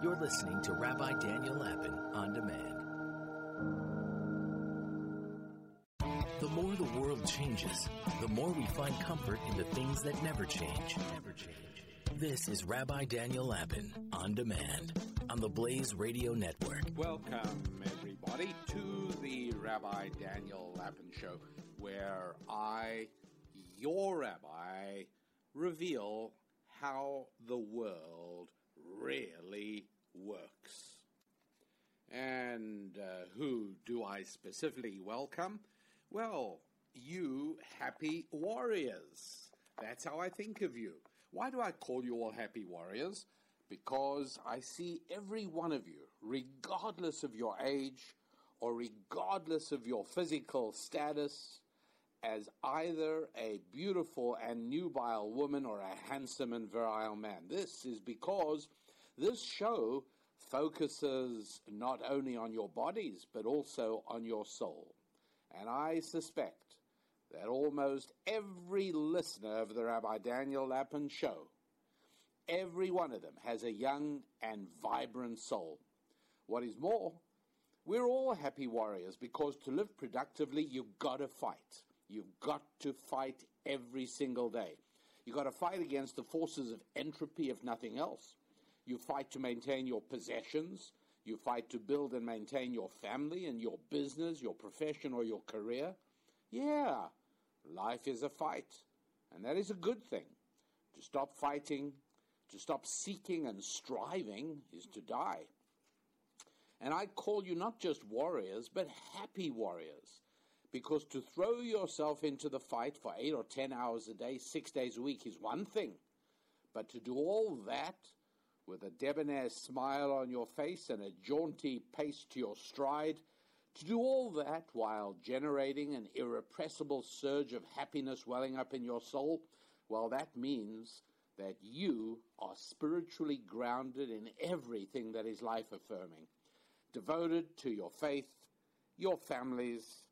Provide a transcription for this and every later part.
You're listening to Rabbi Daniel Lapin on demand. The more the world changes, the more we find comfort in the things that never change. Never change. This is Rabbi Daniel Lapin on demand on the Blaze Radio Network. Welcome, everybody, to the Rabbi Daniel Lapin Show, where I, your rabbi, reveal how the world really works. And uh, who do I specifically welcome? Well, you happy warriors. That's how I think of you. Why do I call you all happy warriors? Because I see every one of you, regardless of your age or regardless of your physical status, as either a beautiful and nubile woman or a handsome and virile man. This is because this show focuses not only on your bodies, but also on your soul. And I suspect that almost every listener of the Rabbi Daniel Lapin show, every one of them has a young and vibrant soul. What is more, we're all happy warriors because to live productively, you've got to fight. You've got to fight every single day. You've got to fight against the forces of entropy, if nothing else. You fight to maintain your possessions. You fight to build and maintain your family and your business, your profession, or your career. Yeah, life is a fight. And that is a good thing. To stop fighting, to stop seeking and striving, is to die. And I call you not just warriors, but happy warriors. Because to throw yourself into the fight for eight or ten hours a day, six days a week, is one thing. But to do all that with a debonair smile on your face and a jaunty pace to your stride, to do all that while generating an irrepressible surge of happiness welling up in your soul, well, that means that you are spiritually grounded in everything that is life affirming, devoted to your faith, your families,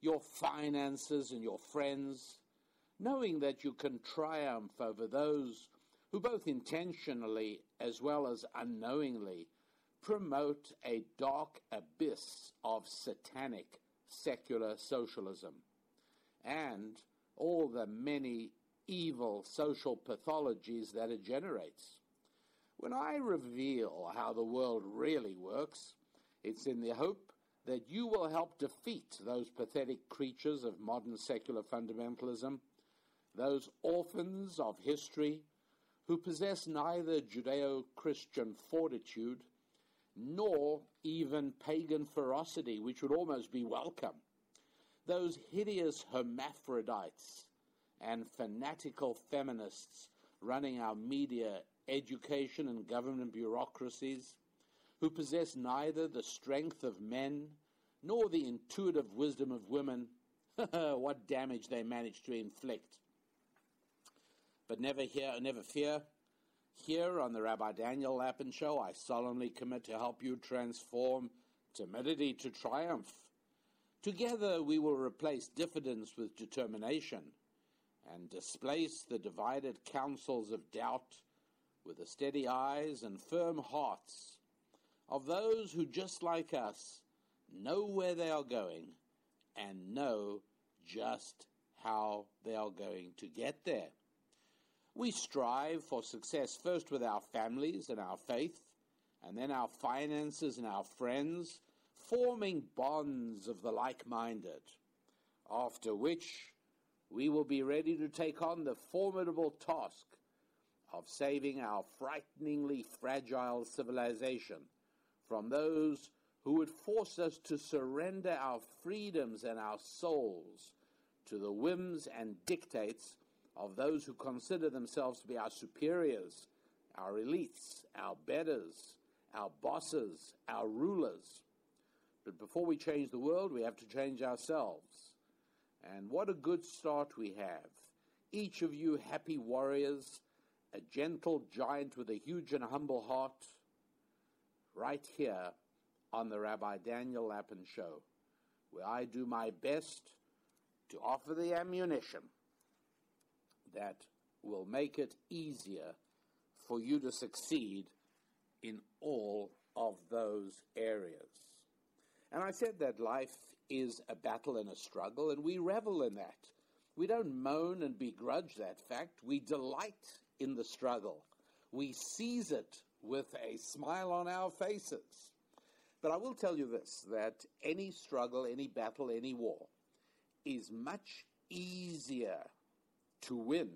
your finances, and your friends, knowing that you can triumph over those who both intentionally as well as unknowingly promote a dark abyss of satanic secular socialism and all the many evil social pathologies that it generates. When I reveal how the world really works, it's in the hope that you will help defeat those pathetic creatures of modern secular fundamentalism, those orphans of history who possess neither Judeo Christian fortitude nor even pagan ferocity, which would almost be welcome. Those hideous hermaphrodites and fanatical feminists running our media, education, and government bureaucracies, who possess neither the strength of men nor the intuitive wisdom of women, what damage they manage to inflict. But never hear, never fear. Here on the Rabbi Daniel Lapin Show, I solemnly commit to help you transform timidity to triumph. Together, we will replace diffidence with determination and displace the divided counsels of doubt with the steady eyes and firm hearts of those who, just like us, know where they are going and know just how they are going to get there. We strive for success first with our families and our faith, and then our finances and our friends, forming bonds of the like minded. After which, we will be ready to take on the formidable task of saving our frighteningly fragile civilization from those who would force us to surrender our freedoms and our souls to the whims and dictates of those who consider themselves to be our superiors, our elites, our betters, our bosses, our rulers. But before we change the world, we have to change ourselves. And what a good start we have. Each of you happy warriors, a gentle giant with a huge and humble heart, right here on the Rabbi Daniel Lapin Show, where I do my best to offer the ammunition that will make it easier for you to succeed in all of those areas. And I said that life is a battle and a struggle, and we revel in that. We don't moan and begrudge that fact. We delight in the struggle. We seize it with a smile on our faces. But I will tell you this that any struggle, any battle, any war is much easier to win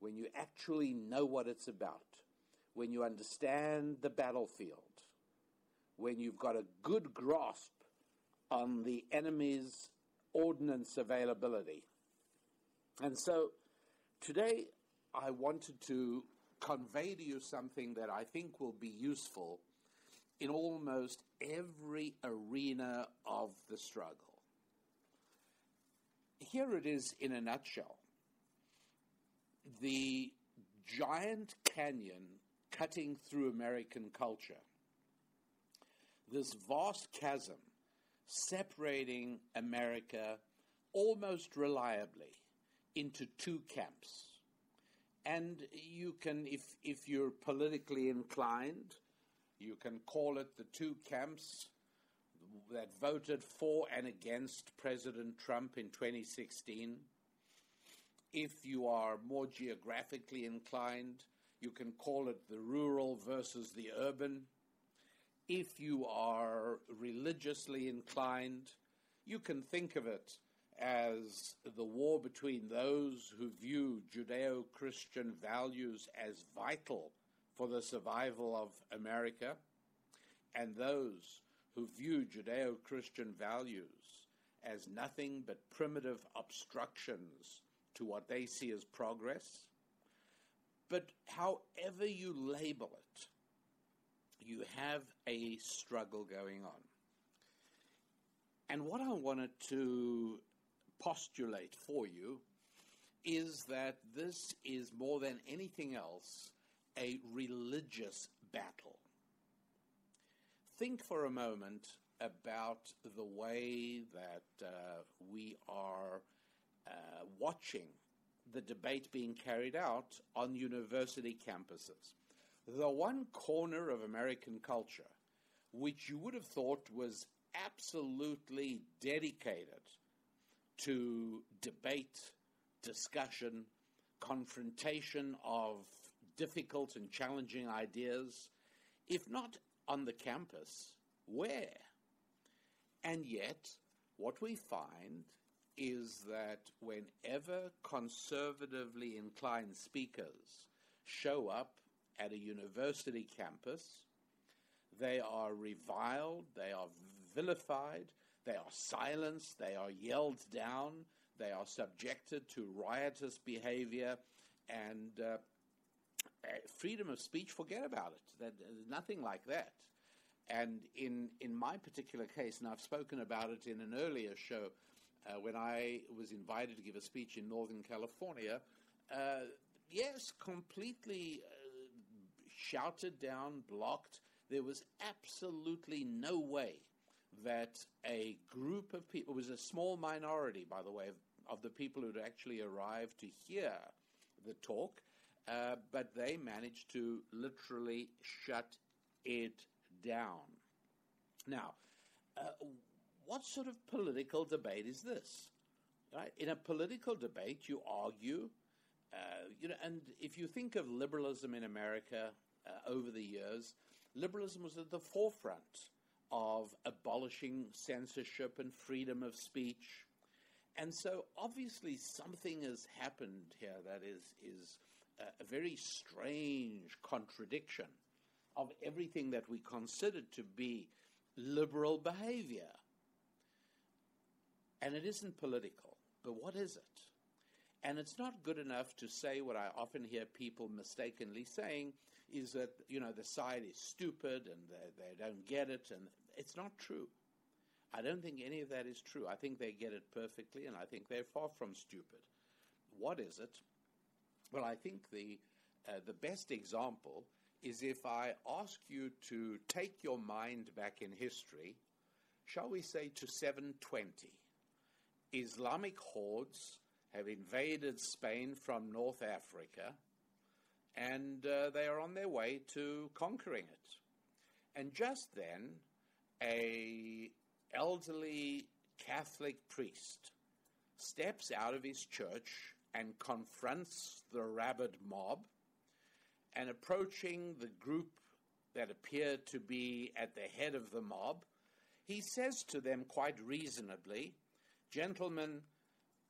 when you actually know what it's about, when you understand the battlefield, when you've got a good grasp on the enemy's ordnance availability. And so today I wanted to convey to you something that I think will be useful in almost every arena of the struggle. Here it is in a nutshell. The giant canyon cutting through American culture, this vast chasm separating America almost reliably into two camps. And you can, if, if you're politically inclined, you can call it the two camps that voted for and against President Trump in 2016. If you are more geographically inclined, you can call it the rural versus the urban. If you are religiously inclined, you can think of it as the war between those who view Judeo Christian values as vital for the survival of America and those who view Judeo Christian values as nothing but primitive obstructions to what they see as progress. But however you label it, you have a struggle going on. And what I wanted to postulate for you is that this is more than anything else a religious battle. Think for a moment about the way that uh, we are uh, watching the debate being carried out on university campuses. The one corner of American culture which you would have thought was absolutely dedicated to debate, discussion, confrontation of difficult and challenging ideas, if not on the campus, where? And yet, what we find is that whenever conservatively inclined speakers show up at a university campus, they are reviled, they are vilified, they are silenced, they are yelled down, they are subjected to riotous behavior, and uh, uh freedom of speech, forget about it. There's nothing like that. And in, in my particular case, and I've spoken about it in an earlier show, uh, when I was invited to give a speech in Northern California, uh, yes, completely uh, shouted down, blocked. There was absolutely no way that a group of people, it was a small minority, by the way, of, of the people who'd actually arrived to hear the talk, uh, but they managed to literally shut it down. Now, uh, what sort of political debate is this? Right? In a political debate, you argue, uh, you know, and if you think of liberalism in America uh, over the years, liberalism was at the forefront of abolishing censorship and freedom of speech. And so obviously something has happened here that is, is a, a very strange contradiction of everything that we considered to be liberal behavior. And it isn't political, but what is it? And it's not good enough to say what I often hear people mistakenly saying is that, you know, the side is stupid and they, they don't get it. And it's not true. I don't think any of that is true. I think they get it perfectly, and I think they're far from stupid. What is it? Well, I think the uh, the best example is if I ask you to take your mind back in history, shall we say to 720. Islamic hordes have invaded Spain from North Africa, and uh, they are on their way to conquering it. And just then, a elderly Catholic priest steps out of his church and confronts the rabid mob, and approaching the group that appeared to be at the head of the mob, he says to them quite reasonably, Gentlemen,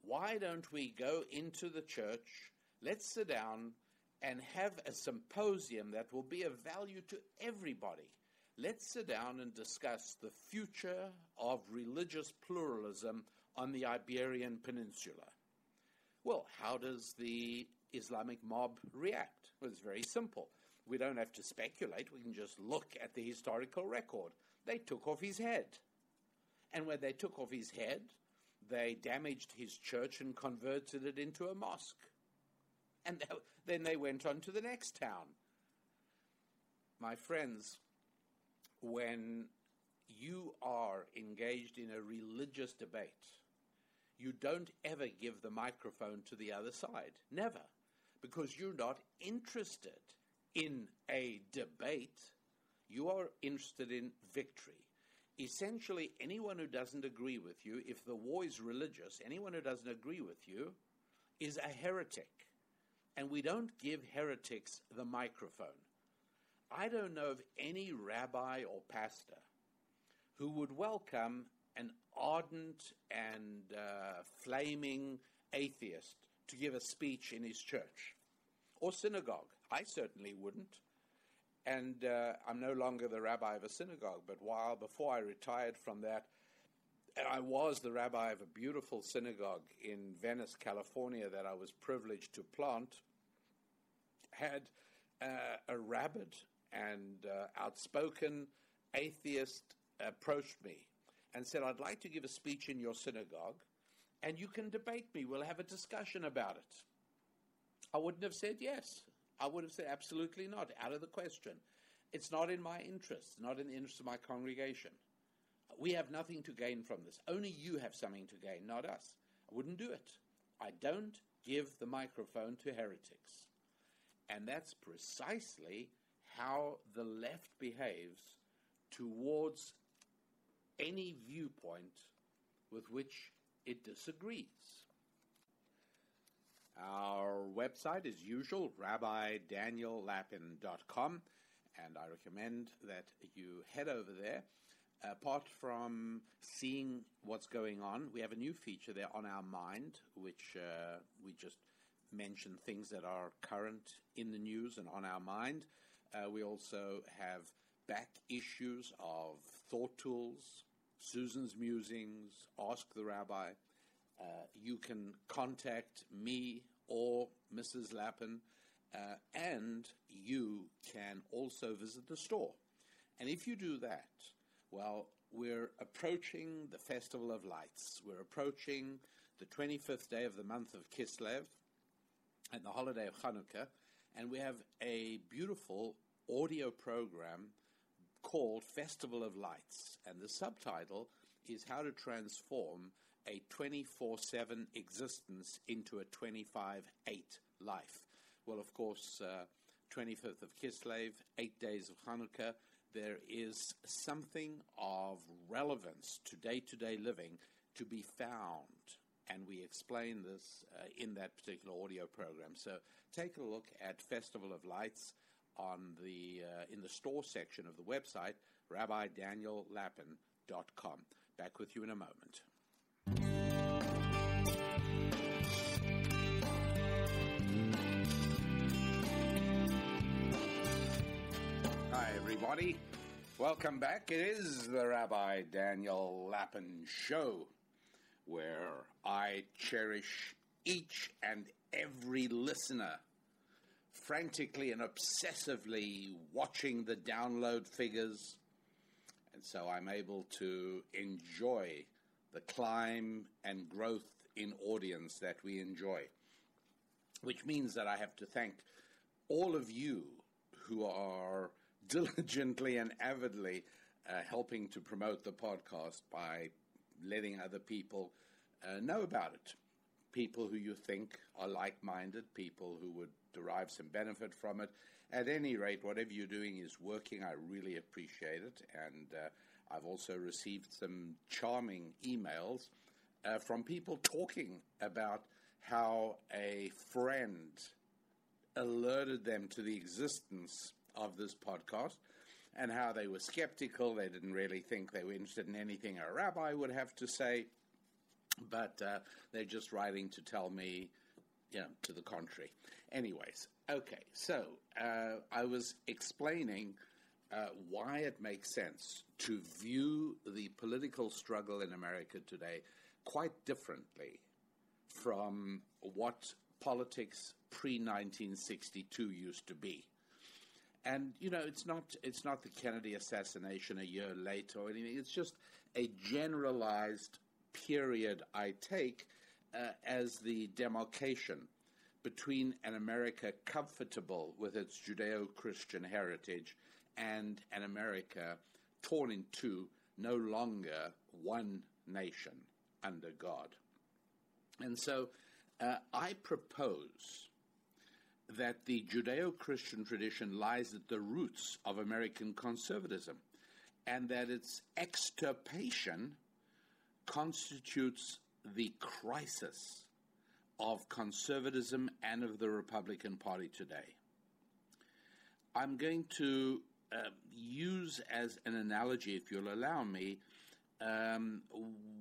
why don't we go into the church? Let's sit down and have a symposium that will be of value to everybody. Let's sit down and discuss the future of religious pluralism on the Iberian Peninsula. Well, how does the Islamic mob react? Well, it's very simple. We don't have to speculate, we can just look at the historical record. They took off his head. And when they took off his head, they damaged his church and converted it into a mosque. And then they went on to the next town. My friends, when you are engaged in a religious debate, you don't ever give the microphone to the other side. Never. Because you're not interested in a debate. You are interested in victory. Essentially, anyone who doesn't agree with you, if the war is religious, anyone who doesn't agree with you is a heretic. And we don't give heretics the microphone. I don't know of any rabbi or pastor who would welcome an ardent and uh, flaming atheist to give a speech in his church or synagogue. I certainly wouldn't. And uh, I'm no longer the rabbi of a synagogue, but while before I retired from that, and I was the rabbi of a beautiful synagogue in Venice, California, that I was privileged to plant. Had uh, a rabid and uh, outspoken atheist approached me and said, I'd like to give a speech in your synagogue, and you can debate me. We'll have a discussion about it. I wouldn't have said yes. I would have said absolutely not, out of the question. It's not in my interest, not in the interest of my congregation. We have nothing to gain from this. Only you have something to gain, not us. I wouldn't do it. I don't give the microphone to heretics. And that's precisely how the left behaves towards any viewpoint with which it disagrees. Our website, as usual, rabbidaniellapin.com, and I recommend that you head over there. Apart from seeing what's going on, we have a new feature there on our mind, which uh, we just mention things that are current in the news and on our mind. Uh, we also have back issues of Thought Tools, Susan's Musings, Ask the Rabbi. Uh, you can contact me or Mrs. Lapin, uh, and you can also visit the store. And if you do that, well, we're approaching the Festival of Lights. We're approaching the 25th day of the month of Kislev and the holiday of Hanukkah, and we have a beautiful audio program called Festival of Lights, and the subtitle is How to Transform a 24 7 existence into a 25 8 life. Well, of course, uh, 25th of Kislev, eight days of Hanukkah, there is something of relevance to day to day living to be found. And we explain this uh, in that particular audio program. So take a look at Festival of Lights on the uh, in the store section of the website, rabbidaniellapin.com. Back with you in a moment. Everybody. Welcome back. It is the Rabbi Daniel Lapin Show, where I cherish each and every listener frantically and obsessively watching the download figures. And so I'm able to enjoy the climb and growth in audience that we enjoy. Which means that I have to thank all of you who are diligently and avidly uh, helping to promote the podcast by letting other people uh, know about it. people who you think are like minded, people who would derive some benefit from it. At any rate, whatever you're doing is working. I really appreciate it. And uh, I've also received some charming emails uh, from people talking about how a friend alerted them to the existence of this podcast and how they were skeptical. They didn't really think they were interested in anything a rabbi would have to say, but uh, they're just writing to tell me, you know, to the contrary. Anyways, okay, so uh, I was explaining uh, why it makes sense to view the political struggle in America today quite differently from what politics pre 1962 used to be. And you know, it's not it's not the Kennedy assassination a year later or anything. It's just a generalized period I take uh, as the demarcation between an America comfortable with its Judeo-Christian heritage and an America torn in two, no longer one nation under God. And so uh, I propose that the Judeo Christian tradition lies at the roots of American conservatism and that its extirpation constitutes the crisis of conservatism and of the Republican Party today. I'm going to uh, use as an analogy, if you'll allow me, um,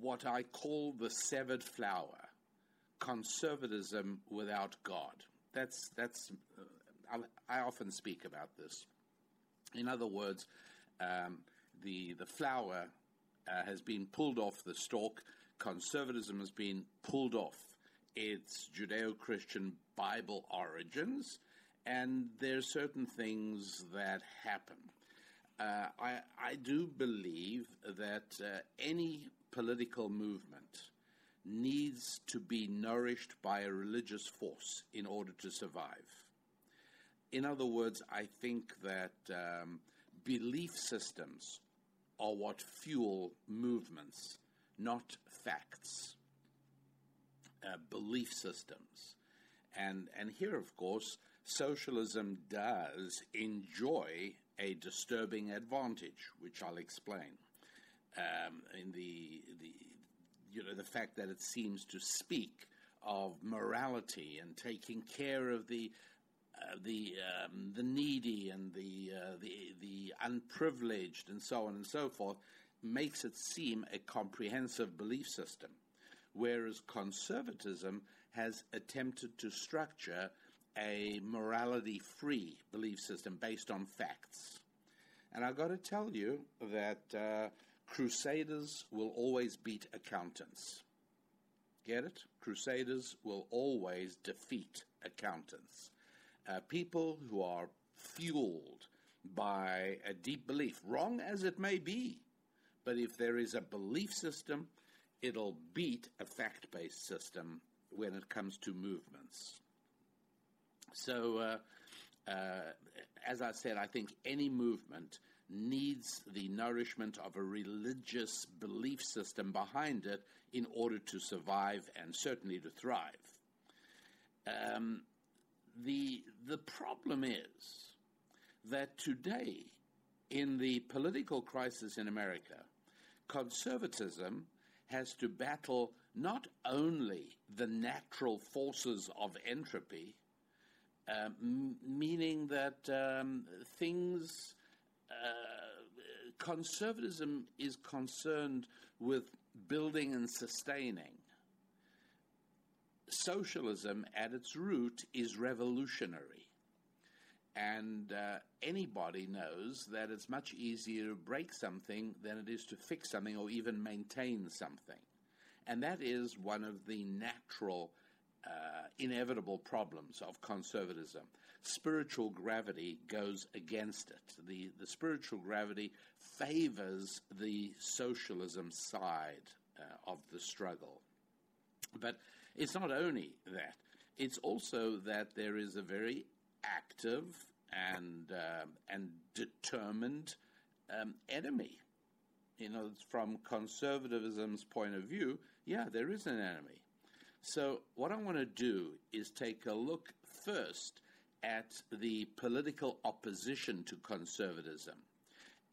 what I call the severed flower conservatism without God. That's that's. Uh, I, often speak about this. In other words, um, the the flower uh, has been pulled off the stalk. Conservatism has been pulled off its Judeo-Christian Bible origins, and there are certain things that happen. Uh, I, I do believe that uh, any political movement needs to be nourished by a religious force in order to survive. In other words, I think that um, belief systems are what fuel movements, not facts. Uh, belief systems. And, and here, of course, socialism does enjoy a disturbing advantage, which I'll explain. Um, in the, the you know, the fact that it seems to speak of morality and taking care of the uh, the um, the needy and the uh, the the unprivileged and so on and so forth makes it seem a comprehensive belief system, whereas conservatism has attempted to structure a morality-free belief system based on facts. And I've got to tell you that uh, Crusaders will always beat accountants. Get it? Crusaders will always defeat accountants. Uh, people who are fueled by a deep belief, wrong as it may be, but if there is a belief system, it'll beat a fact based system when it comes to movements. So, uh, uh, as I said, I think any movement needs the nourishment of a religious belief system behind it in order to survive and certainly to thrive. Um, the, the problem is that today, in the political crisis in America, conservatism has to battle not only the natural forces of entropy, uh, m- meaning that um, things uh, conservatism is concerned with building and sustaining. Socialism, at its root, is revolutionary. And uh, anybody knows that it's much easier to break something than it is to fix something or even maintain something. And that is one of the natural, uh, inevitable problems of conservatism spiritual gravity goes against it. The, the spiritual gravity favors the socialism side uh, of the struggle. But it's not only that, it's also that there is a very active and, uh, and determined um, enemy. You know, from conservatism's point of view, yeah, there is an enemy. So, what I want to do is take a look first at the political opposition to conservatism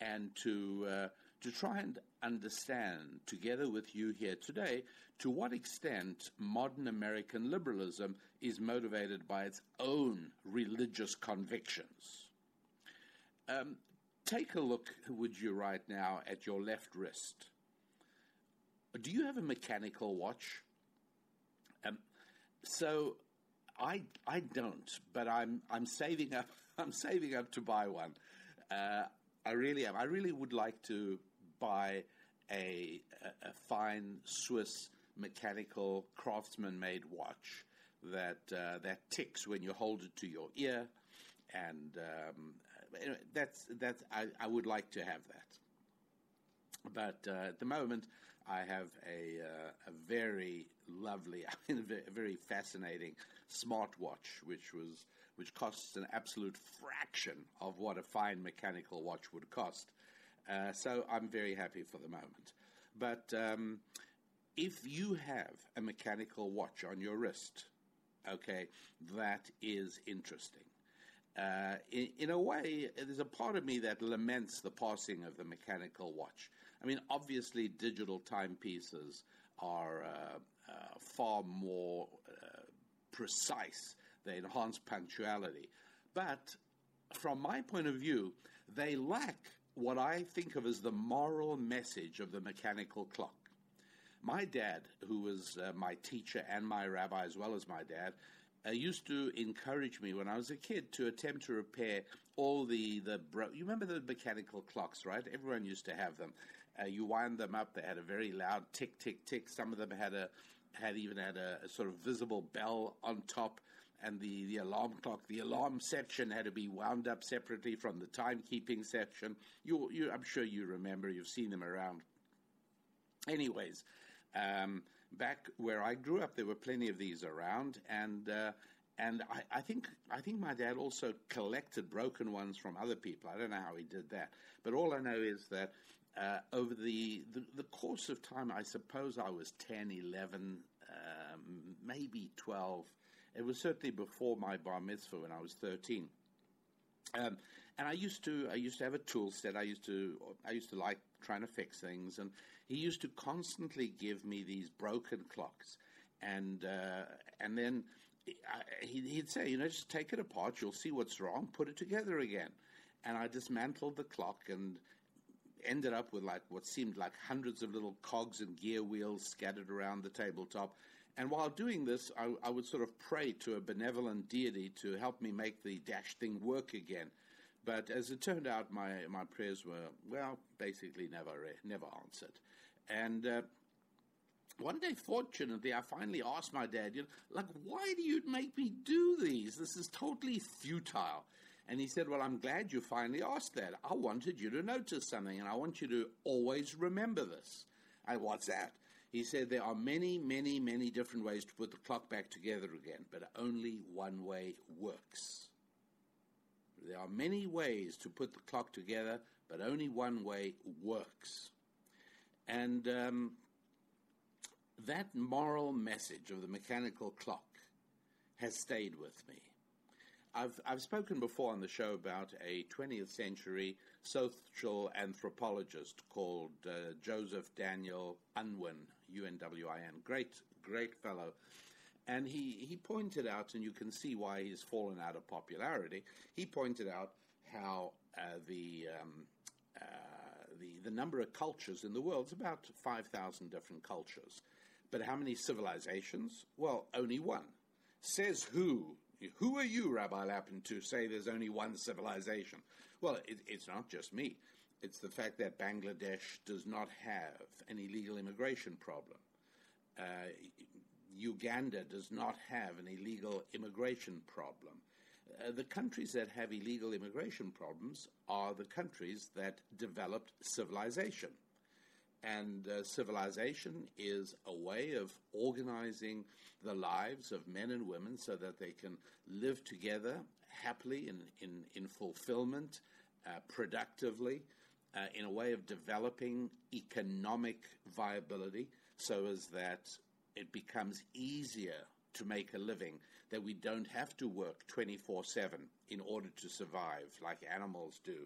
and to, uh, to try and understand, together with you here today, to what extent modern American liberalism is motivated by its own religious convictions. Um, take a look, would you, right now, at your left wrist. Do you have a mechanical watch? Um, so I I don't, but I'm I'm saving up. I'm saving up to buy one. Uh, I really am. I really would like to buy a, a, a fine Swiss mechanical craftsman-made watch that uh, that ticks when you hold it to your ear, and um, that's that's I, I, would like to have that. But uh, at the moment, I have a uh, a very lovely, I mean, a very fascinating smartwatch, which was which costs an absolute fraction of what a fine mechanical watch would cost. Uh, so I'm very happy for the moment. But um, if you have a mechanical watch on your wrist, okay, that is interesting. Uh, in, in, a way, there's a part of me that laments the passing of the mechanical watch. I mean, obviously, digital timepieces are uh, uh, far more uh, precise. They enhance punctuality. But from my point of view, they lack what I think of as the moral message of the mechanical clock. My dad, who was uh, my teacher and my rabbi as well as my dad, uh, used to encourage me when I was a kid to attempt to repair all the the bro- you remember the mechanical clocks, right? Everyone used to have them. Uh, you wind them up; they had a very loud tick, tick, tick. Some of them had a had even had a, a sort of visible bell on top, and the, the alarm clock. The alarm section had to be wound up separately from the timekeeping section. You, you, I'm sure you remember. You've seen them around. Anyways, um, back where I grew up, there were plenty of these around, and uh, and I, I, think I think my dad also collected broken ones from other people. I don't know how he did that, but all I know is that uh, over the, the, the course of time, I suppose I was 10, 11, um, maybe 12. It was certainly before my bar mitzvah when I was 13. Um, and I used to I used to have a tool set. I used to I used to like trying to fix things, and he used to constantly give me these broken clocks, and uh, and then I, he'd say, you know, just take it apart. You'll see what's wrong. Put it together again. And I dismantled the clock and ended up with like what seemed like hundreds of little cogs and gear wheels scattered around the tabletop. And while doing this, I, I would sort of pray to a benevolent deity to help me make the dash thing work again. But as it turned out, my, my prayers were, well, basically never, never answered. And uh, one day, fortunately, I finally asked my dad, you know, like, why do you make me do these? This is totally futile. And he said, Well, I'm glad you finally asked that. I wanted you to notice something, and I want you to always remember this. And what's that? He said, There are many, many, many different ways to put the clock back together again, but only one way works. There are many ways to put the clock together, but only one way works. And um, that moral message of the mechanical clock has stayed with me. I've, I've spoken before on the show about a 20th century social anthropologist called uh, Joseph Daniel Unwin, U N W I N. Great, great fellow. And he, he pointed out, and you can see why he's fallen out of popularity, he pointed out how uh, the, um, uh, the, the number of cultures in the world is about 5,000 different cultures. But how many civilizations? Well, only one. Says who who are you, Rabbi Lapin, to say there's only one civilization? Well, it, it's not just me. It's the fact that Bangladesh does not have an illegal immigration problem. Uh, Uganda does not have an illegal immigration problem. Uh, the countries that have illegal immigration problems are the countries that developed civilization. And uh, civilization is a way of organizing the lives of men and women so that they can live together happily in, in, in fulfillment, uh, productively, uh, in a way of developing economic viability so as that it becomes easier to make a living, that we don't have to work 24 7 in order to survive like animals do.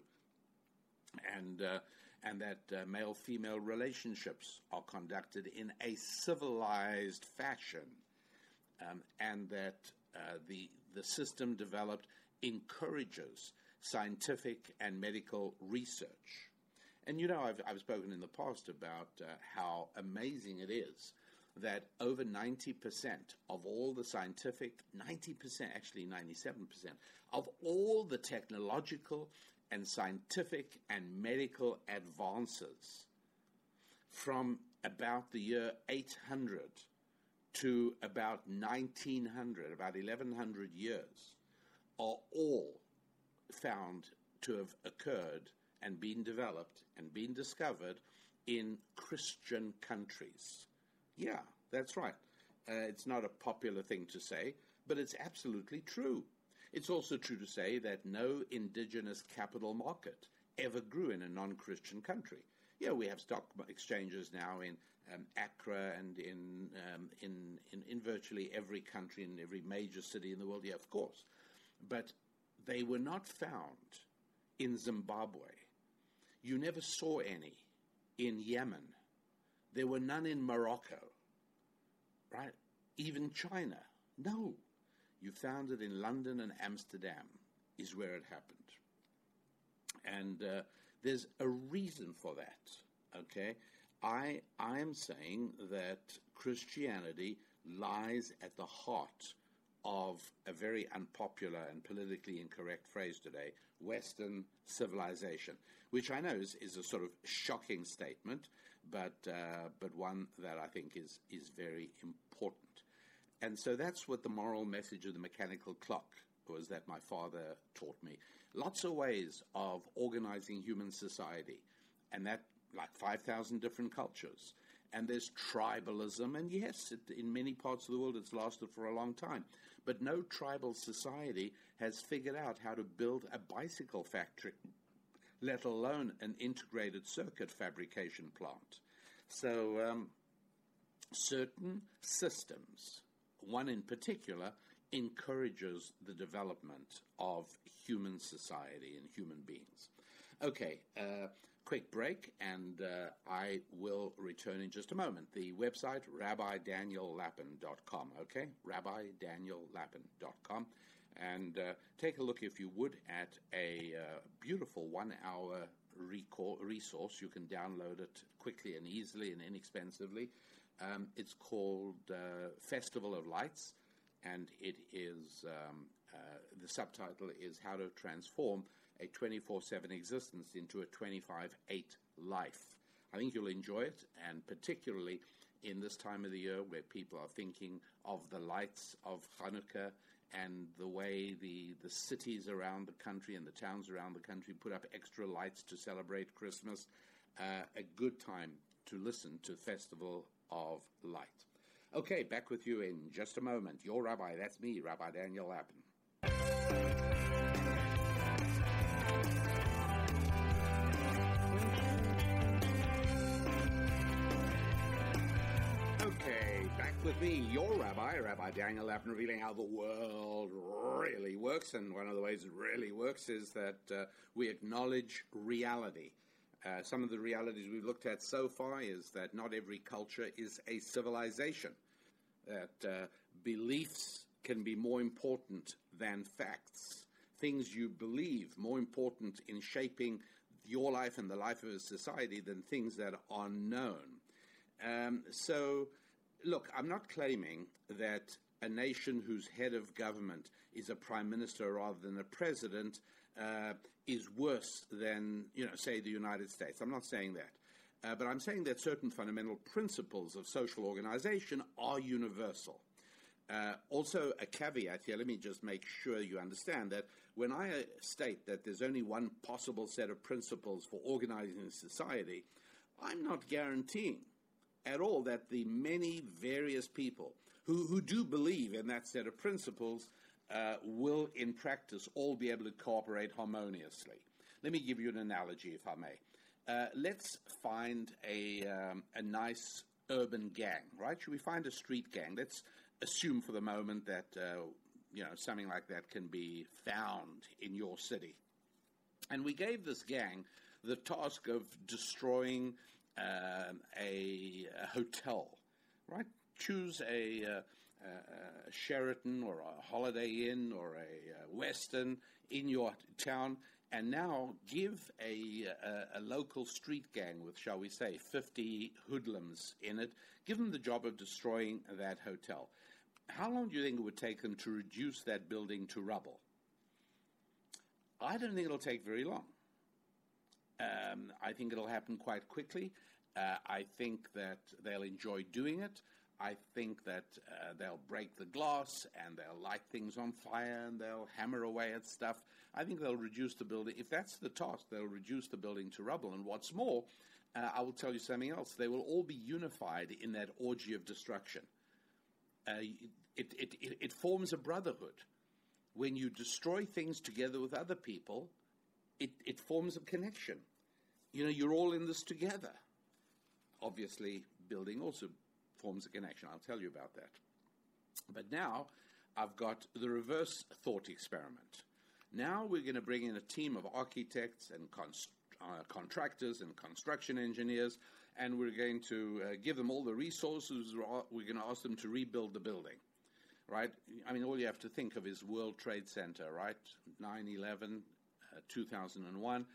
And, uh, and that uh, male female relationships are conducted in a civilized fashion, um, and that uh, the, the system developed encourages scientific and medical research. And you know, I've, I've spoken in the past about uh, how amazing it is that over 90% of all the scientific, 90%, actually 97%, of all the technological and scientific and medical advances from about the year 800 to about 1900, about 1100 years, are all found to have occurred and been developed and been discovered in Christian countries. Yeah, that's right. Uh, it's not a popular thing to say, but it's absolutely true. It's also true to say that no indigenous capital market ever grew in a non Christian country. Yeah, we have stock exchanges now in um, Accra and in, um, in, in, in virtually every country, in every major city in the world. Yeah, of course. But they were not found in Zimbabwe. You never saw any in Yemen. There were none in Morocco, right? Even China. No. You found it in London and Amsterdam, is where it happened. And uh, there's a reason for that, okay? I, I am saying that Christianity lies at the heart of a very unpopular and politically incorrect phrase today Western civilization, which I know is, is a sort of shocking statement, but, uh, but one that I think is, is very important. And so that's what the moral message of the mechanical clock was that my father taught me. Lots of ways of organizing human society, and that like 5,000 different cultures. And there's tribalism, and yes, it, in many parts of the world it's lasted for a long time. But no tribal society has figured out how to build a bicycle factory, let alone an integrated circuit fabrication plant. So, um, certain systems, one in particular, encourages the development of human society and human beings. Okay, uh, quick break, and uh, I will return in just a moment. The website, rabbidaniellapin.com, okay? rabbidaniellapin.com. And uh, take a look, if you would, at a uh, beautiful one hour resource. You can download it quickly and easily and inexpensively. Um, it's called uh, Festival of Lights, and it is um, uh, the subtitle is How to Transform a 24 7 existence into a 25 8 life. I think you'll enjoy it, and particularly in this time of the year where people are thinking of the lights of Hanukkah and the way the, the cities around the country and the towns around the country put up extra lights to celebrate Christmas. Uh, a good time to listen to Festival of Light. Okay, back with you in just a moment. Your rabbi, that's me, Rabbi Daniel Lapin. Okay, back with me, your rabbi, Rabbi Daniel Lapin, revealing how the world really works. And one of the ways it really works is that uh, we acknowledge reality. Uh, some of the realities we've looked at so far is that not every culture is a civilization, that uh, beliefs can be more important than facts. Things you believe more important in shaping your life and the life of a society than things that are known. Um, so, look, I'm not claiming that a nation whose head of government is a prime minister rather than a president uh, is worse than, you know, say the United States. I'm not saying that. Uh, but I'm saying that certain fundamental principles of social organization are universal. Uh, also, a caveat here, let me just make sure you understand that when I uh, state that there's only one possible set of principles for organizing society, I'm not guaranteeing at all that the many various people who, who do believe in that set of principles will, in practice, all be able to cooperate harmoniously. Let me give you an analogy, if I may. Uh, let's find a, um, a nice urban gang, right? Should we find a street gang? Let's assume for the moment that uh, you know something like that can be found in your city. And we gave this gang the task of destroying um, a, a, hotel, right? Choose a, uh, a, Sheraton or a Holiday Inn or a, Western in your town, and now give a, a, local street gang with, shall we say, 50 hoodlums in it, give them the job of destroying that hotel. How long do you think it would take them to reduce that building to rubble? I don't think it'll take very long. Um, I think it'll happen quite quickly. Uh, I think that they'll enjoy doing it. I think that uh, they'll break the glass and they'll light things on fire and they'll hammer away at stuff. I think they'll reduce the building. If that's the task, they'll reduce the building to rubble. And what's more, uh, I will tell you something else. They will all be unified in that orgy of destruction. Uh, it, it, it, it forms a brotherhood. When you destroy things together with other people, it, it forms a connection. You know, you're all in this together. Obviously, building also forms a connection. I'll tell you about that. But now I've got the reverse thought experiment. Now we're going to bring in a team of architects and const- uh, contractors and construction engineers, and we're going to uh, give them all the resources. We're going to ask them to rebuild the building, right? I mean, all you have to think of is World Trade Center, right? 9 11, uh, 2001.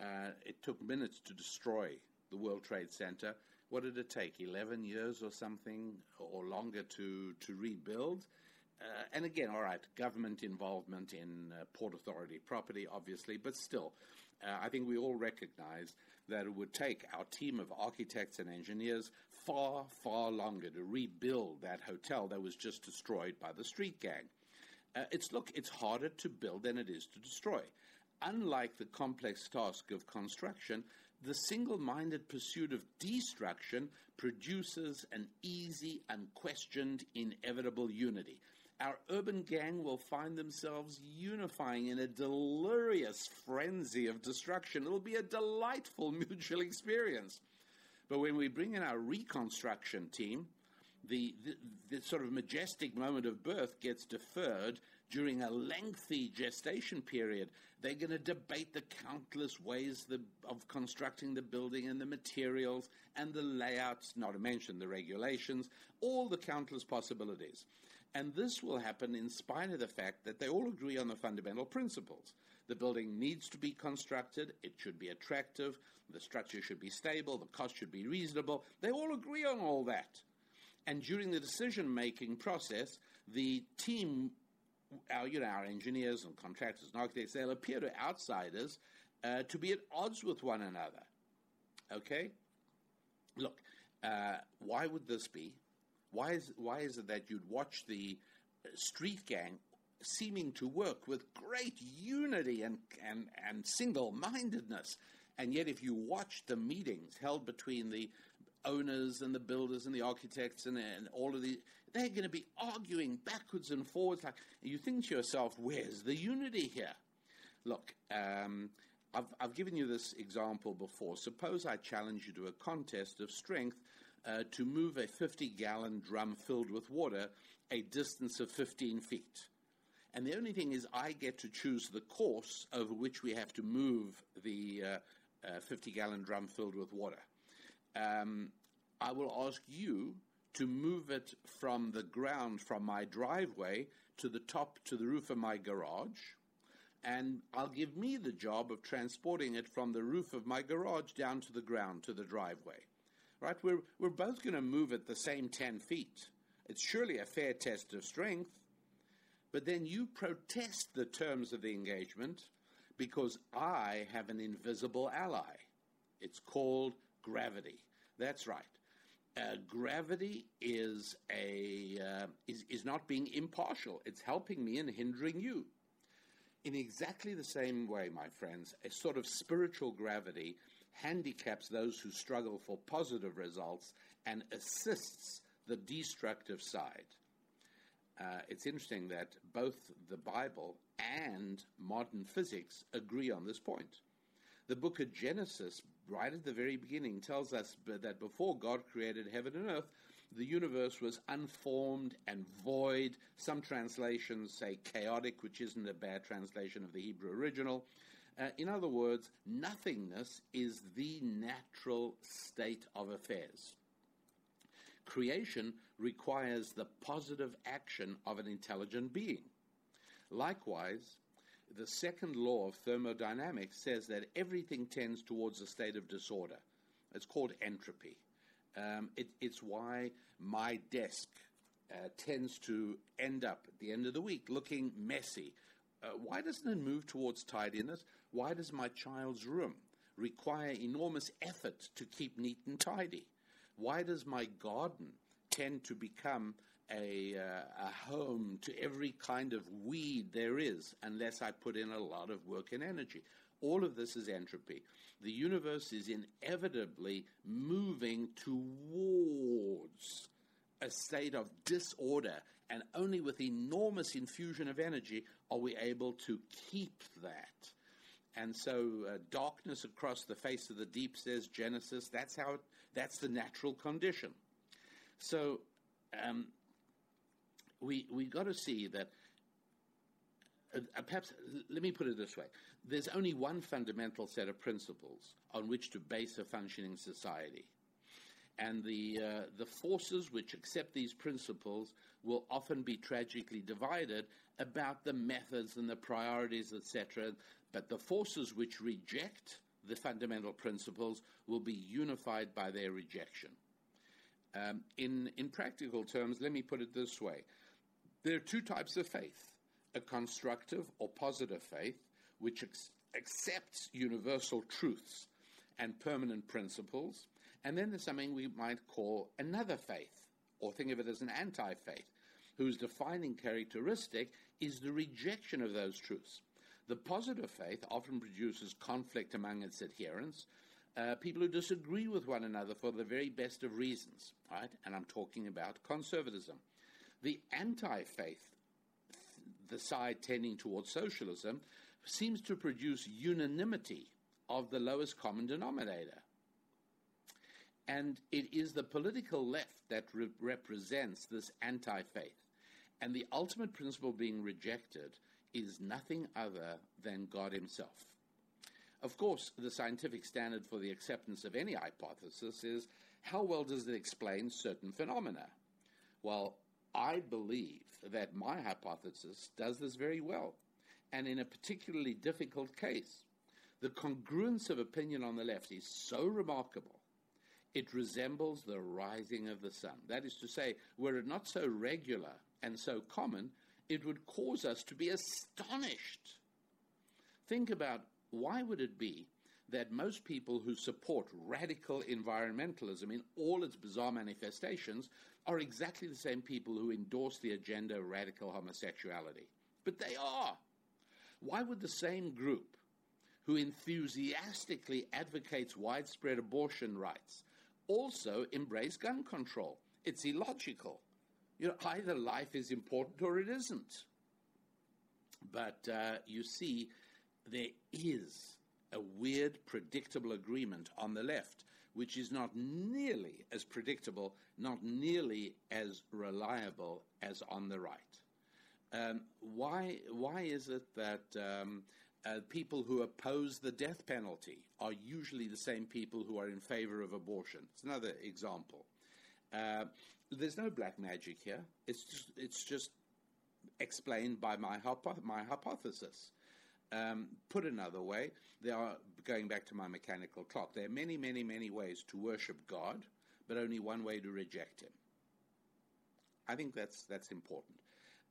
Uh, it took minutes to destroy the World Trade Center. What did it take? 11 years or something, or longer to, to rebuild? Uh, and again, all right, government involvement in uh, Port Authority property, obviously, but still, uh, I think we all recognize that it would take our team of architects and engineers far, far longer to rebuild that hotel that was just destroyed by the street gang. Uh, it's look, it's harder to build than it is to destroy. Unlike the complex task of construction, the single minded pursuit of destruction produces an easy, unquestioned, inevitable unity our urban gang will find themselves unifying in a delirious frenzy of destruction. It'll be a delightful mutual experience. But when we bring in our reconstruction team, the, the, the, sort of majestic moment of birth gets deferred during a lengthy gestation period. They're going to debate the countless ways the, of constructing the building and the materials and the layouts, not to mention the regulations, all the countless possibilities. And this will happen in spite of the fact that they all agree on the fundamental principles. The building needs to be constructed, it should be attractive, the structure should be stable, the cost should be reasonable. They all agree on all that. And during the decision making process, the team, our, you know, our engineers and contractors and architects, they'll appear to outsiders uh, to be at odds with one another. Okay? Look, uh, why would this be? Why is, why is it that you'd watch the street gang seeming to work with great unity and, and, and single mindedness? And yet, if you watch the meetings held between the owners and the builders and the architects and, and all of the, they're going to be arguing backwards and forwards. Like you think to yourself, "Where's the unity here?" Look, um, I've, I've given you this example before. Suppose I challenge you to a contest of strength uh, to move a 50 gallon drum filled with water a distance of 15 feet. And the only thing is, I get to choose the course over which we have to move the uh, uh, 50 gallon drum filled with water. Um, I will ask you to move it from the ground, from my driveway, to the top, to the roof of my garage. And I'll give me the job of transporting it from the roof of my garage down to the ground, to the driveway right? We're, we're both going to move it the same 10 feet. It's surely a fair test of strength. But then you protest the terms of the engagement because I have an invisible ally. It's called gravity. That's right. Uh, gravity is a uh, is is not being impartial. It's helping me and hindering you. In exactly the same way, my friends, a sort of spiritual gravity handicaps those who struggle for positive results and assists the destructive side. Uh, it's interesting that both the Bible and modern physics agree on this point. The The book of Genesis, right at the very beginning, tells us that before God created heaven and earth, the universe was unformed and void. Some translations say chaotic, which isn't a bad translation of the Hebrew original. Uh, in other words, nothingness is the natural state of affairs. Creation requires the positive action of an intelligent being. Likewise, the second law of thermodynamics says that everything tends towards a state of disorder. It's called entropy. Um, it, it's why my desk uh, tends to end up at the end of the week looking messy. Uh, why doesn't it move towards tidiness? Why does my child's room require enormous effort to keep neat and tidy? Why does my garden tend to become a, uh, a home to every kind of weed there is unless I put in a lot of work and energy? All of this is entropy. The universe is inevitably moving towards a state of disorder, and only with enormous infusion of energy are we able to keep that. And so, uh, darkness across the face of the deep, says Genesis. That's how. It, that's the natural condition. So, um, we we got to see that. Uh, uh, perhaps let me put it this way: there's only one fundamental set of principles on which to base a functioning society, and the uh, the forces which accept these principles will often be tragically divided about the methods and the priorities, etc. But the forces which reject the fundamental principles will be unified by their rejection. Um, in, in practical terms, let me put it this way there are two types of faith a constructive or positive faith, which ex- accepts universal truths and permanent principles, and then there's something we might call another faith, or think of it as an anti faith, whose defining characteristic is the rejection of those truths. The positive faith often produces conflict among its adherents, uh, people who disagree with one another for the very best of reasons, right? And I'm talking about conservatism. The anti faith, the side tending towards socialism, seems to produce unanimity of the lowest common denominator. And it is the political left that re- represents this anti faith. And the ultimate principle being rejected is nothing other than God Himself. Of course, the scientific standard for the acceptance of any hypothesis is how well does it explain certain phenomena? Well, I believe that my hypothesis does this very well, and in a particularly difficult case. The congruence of opinion on the left is so remarkable, it resembles the rising of the sun. That is to say, were it not so regular and so common, it would cause us to be astonished. Think about why would it be that most people who support radical environmentalism in all its bizarre manifestations are exactly the same people who endorse the agenda of radical homosexuality? But they are. Why would the same group who enthusiastically advocates widespread abortion rights also embrace gun control? It's illogical. You know, either life is important or it isn't. But uh, you see, there is a weird, predictable agreement on the left, which is not nearly as predictable, not nearly as reliable as on the right. Um, why, why is it that um, uh, people who oppose the death penalty are usually the same people who are in favor of abortion? It's another example. Uh, there's no black magic here. It's just, it's just explained by my, hypo- my hypothesis. Um, put another way, there are, going back to my mechanical clock, there are many, many, many ways to worship God, but only one way to reject Him. I think that's, that's important.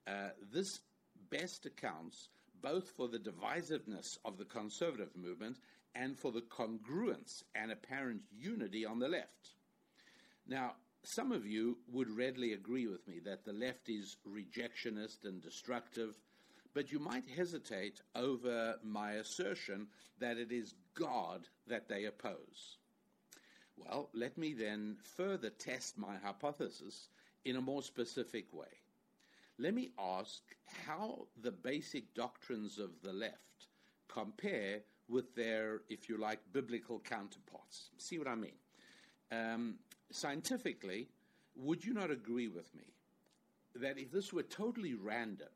Uh, this best accounts both for the divisiveness of the conservative movement and for the congruence and apparent unity on the left. Now, some of you would readily agree with me that the left is rejectionist and destructive but you might hesitate over my assertion that it is God that they oppose. Well, let me then further test my hypothesis in a more specific way. Let me ask how the basic doctrines of the left compare with their, if you like, biblical counterparts. See what I mean? Um, scientifically, would you not agree with me that if this were totally random,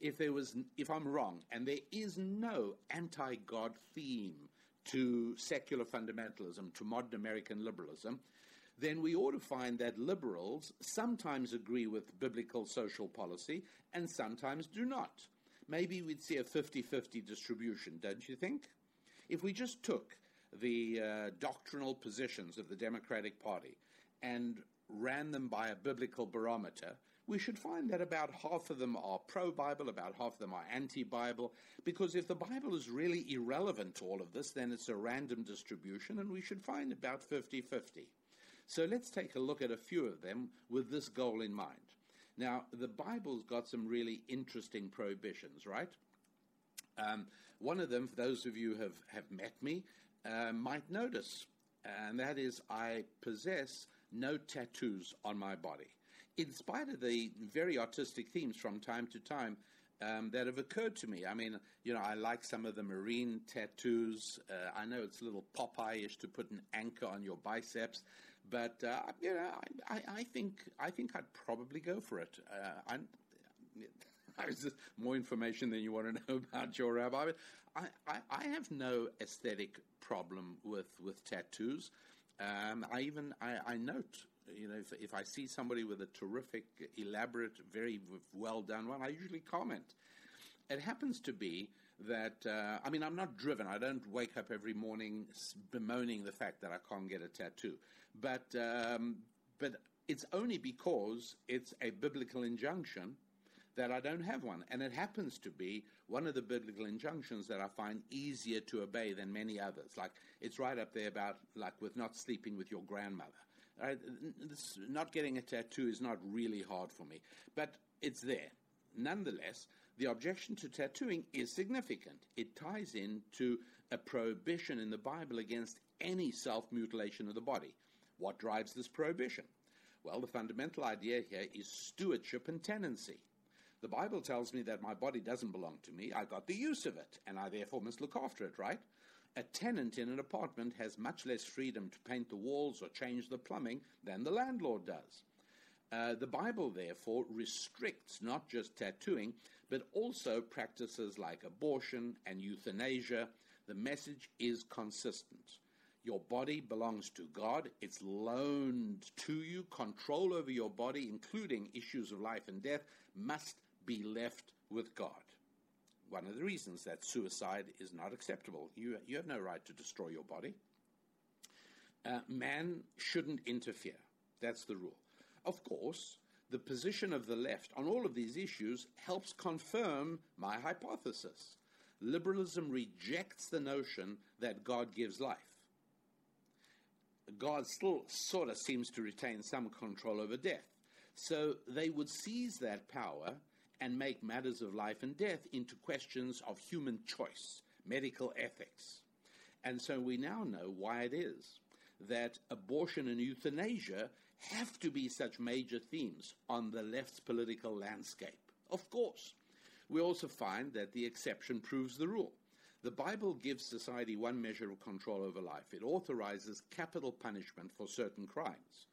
if there was, if I'm wrong, and there is no anti-God theme to secular fundamentalism, to modern American liberalism, then we ought to find that liberals sometimes agree with biblical social policy and sometimes do not. Maybe we'd see a 50 50 distribution, don't you think? If we just took the uh, doctrinal positions of the Democratic Party and ran them by a biblical barometer, we should find that about half of them are pro Bible, about half of them are anti Bible, because if the Bible is really irrelevant to all of this, then it's a random distribution, and we should find about 50 50. So let's take a look at a few of them with this goal in mind. Now, the Bible's got some really interesting prohibitions, right? Um, one of them, for those of you who have, have met me, uh, might notice, and that is I possess no tattoos on my body. In spite of the very artistic themes from time to time um, that have occurred to me. I mean, you know, I like some of the marine tattoos. Uh, I know it's a little Popeye-ish to put an anchor on your biceps. But uh, you know, I, I, think I think I'd probably go for it. Uh, I'm, more information than you want to know about your rabbi. But I, I, I have no aesthetic problem with with tattoos. Um, I even I, I, note, you know, if, if I see somebody with a terrific, elaborate, very well done one, I usually comment. It happens to be that uh, I mean I'm not driven. I don't wake up every morning bemoaning the fact that I can't get a tattoo. But um, but it's only because it's a biblical injunction that I don't have one, and it happens to be one of the biblical injunctions that I find easier to obey than many others. Like it's right up there about like with not sleeping with your grandmother. Right? This, not getting a tattoo is not really hard for me, but it's there. Nonetheless, the objection to tattooing is significant. It ties in to a prohibition in the Bible against any self mutilation of the body. What drives this prohibition? Well, the fundamental idea here is stewardship and tenancy. The Bible tells me that my body doesn't belong to me. I got the use of it, and I therefore must look after it, right? A tenant in an apartment has much less freedom to paint the walls or change the plumbing than the landlord does. Uh, the Bible, therefore, restricts not just tattooing, but also practices like abortion and euthanasia. The message is consistent. Your body belongs to God. It's loaned to you. Control over your body, including issues of life and death, must be left with God. One of the reasons that suicide is not acceptable. You, you have no right to destroy your body. Uh, man shouldn't interfere. That's the rule. Of course, the position of the left on all of these issues helps confirm my hypothesis. Liberalism rejects the notion that God gives life. God still sort of seems to retain some control over death. So they would seize that power and make matters of life and death into questions of human choice, medical ethics. And so we now know why it is that abortion and euthanasia have to be such major themes on the left's political landscape. Of course. We also find that the exception proves the rule. The Bible gives society one measure of control over life. It authorizes capital punishment for certain crimes.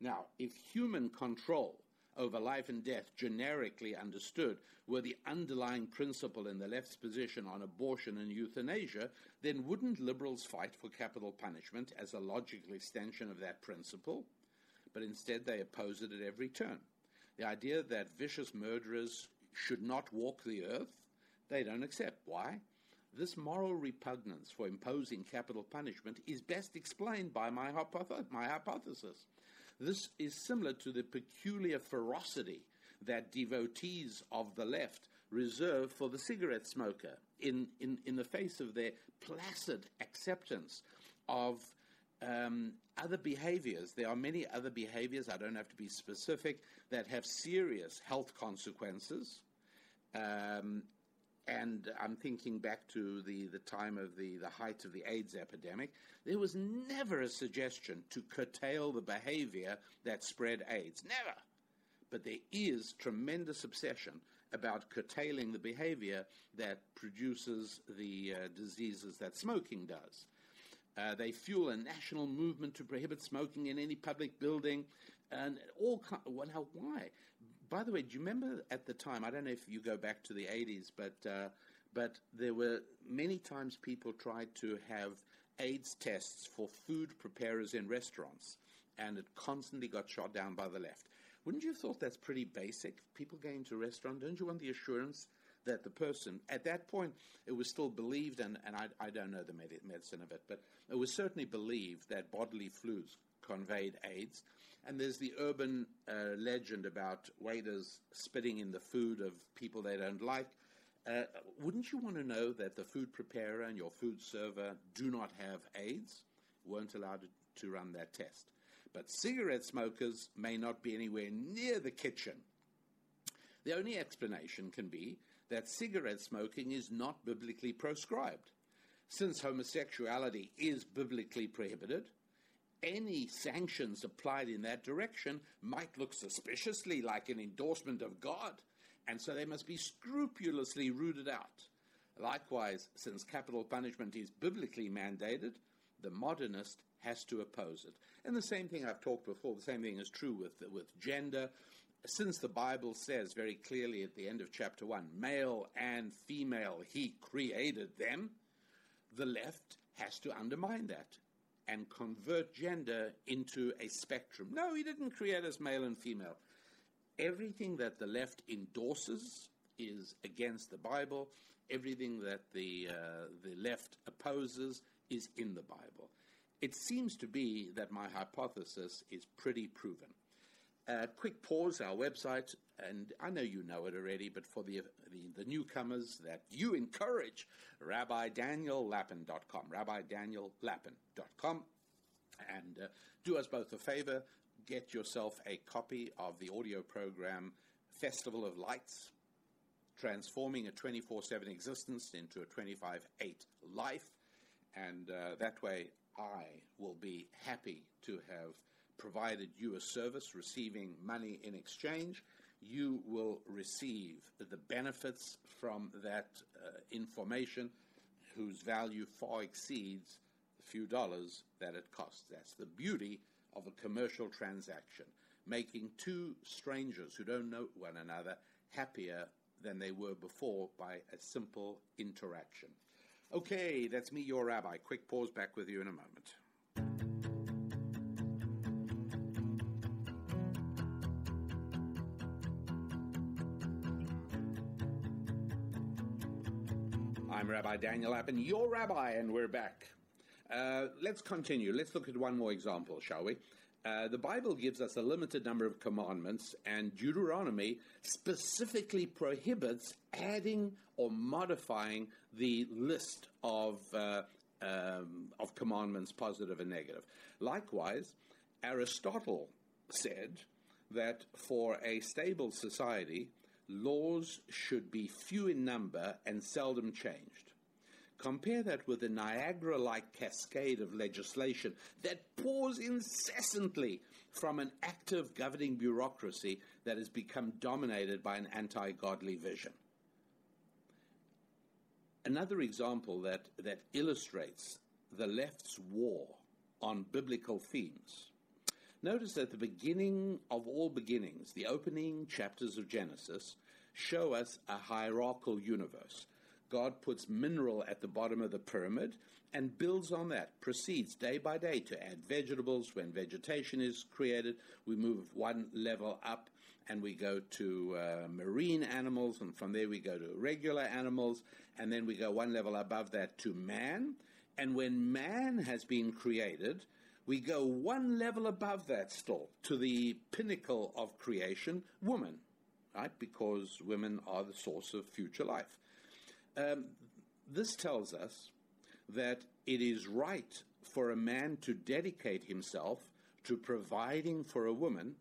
Now, if human control over life and death, generically understood, were the underlying principle in the left's position on abortion and euthanasia, then wouldn't liberals fight for capital punishment as a logical extension of that principle? but instead they oppose it at every turn. The idea that vicious murderers should not walk the earth, they don't accept. Why? This moral repugnance for imposing capital punishment is best explained by my, hypoth- my hypothesis. This is similar to the peculiar ferocity that devotees of the left reserve for the cigarette smoker in, in, in the face of their placid acceptance of um, other behaviors, there are many other behaviors, I don't have to be specific, that have serious health consequences. Um, and I'm thinking back to the, the time of the, the height of the AIDS epidemic. There was never a suggestion to curtail the behavior that spread AIDS. Never. But there is tremendous obsession about curtailing the behavior that produces the uh, diseases that smoking does. Uh, they fuel a national movement to prohibit smoking in any public building, and all. Well, now, why? By the way, do you remember at the time? I don't know if you go back to the '80s, but uh, but there were many times people tried to have AIDS tests for food preparers in restaurants, and it constantly got shot down by the left. Wouldn't you have thought that's pretty basic? People going to a restaurant, don't you want the assurance that the person, at that point, it was still believed, and, and I, I don't know the med- medicine of it, but it was certainly believed that bodily fluids conveyed AIDS. And there's the urban uh, legend about waiters spitting in the food of people they don't like. Uh, wouldn't you want to know that the food preparer and your food server do not have AIDS? Weren't allowed to, run that test. But cigarette smokers may not be anywhere near the kitchen. The only explanation can be that cigarette smoking is not biblically proscribed. Since homosexuality is biblically prohibited, any sanctions applied in that direction might look suspiciously like an endorsement of God and so they must be scrupulously rooted out. Likewise, since capital punishment is biblically mandated, the modernist has to oppose it. And the same thing I've talked before, the same thing is true with, with gender. Since the Bible says very clearly at the end of chapter 1, male and female, he created them, the left has to undermine that and convert gender into a spectrum. No, he didn't create us male and female everything that the left endorses is against the Bible. Everything that the uh, the left opposes is in the Bible. It seems to be that my hypothesis is pretty proven. Uh, quick pause, our website, and I know you know it already, but for the, the, the newcomers that you encourage, RabbiDanielLapin.com, RabbiDanielLapin.com. And uh, do us both a favor, get yourself a copy of the audio program Festival of Lights, transforming a 24 7 existence into a 25 8 life. And uh, that way, I will be happy to have provided you a service, receiving money in exchange. You will receive the benefits from that uh, information whose value far exceeds the few dollars that it costs. That's the beauty of a commercial transaction, making two strangers who don't know one another happier than they were before by a simple interaction. Okay, that's me, your rabbi. Quick pause back with you in a moment. Rabbi Daniel Lapin, your rabbi, and we're back. Uh, let's continue. Let's look at one more example, shall we? Uh, the Bible gives us a limited number of commandments, and Deuteronomy specifically prohibits adding or modifying the list of uh, um, of commandments, positive and negative. Likewise, Aristotle said that for a stable society, laws should be few in number and seldom changed. Compare that with the Niagara like cascade of legislation that pours incessantly from an active governing bureaucracy that has become dominated by an anti godly vision. Another example that, that illustrates the left's war on biblical themes. Notice that the beginning of all beginnings, the opening chapters of Genesis, show us a hierarchical universe God puts mineral at the bottom of the pyramid and builds on that, proceeds day by day to add vegetables. When vegetation is created, we move one level up and we go to uh, marine animals, and from there we go to regular animals, and then we go one level above that to man. And when man has been created, we go one level above that still to the pinnacle of creation, woman, right? Because women are the source of future life. Um, this tells us that it is right for a man to dedicate himself to providing for a woman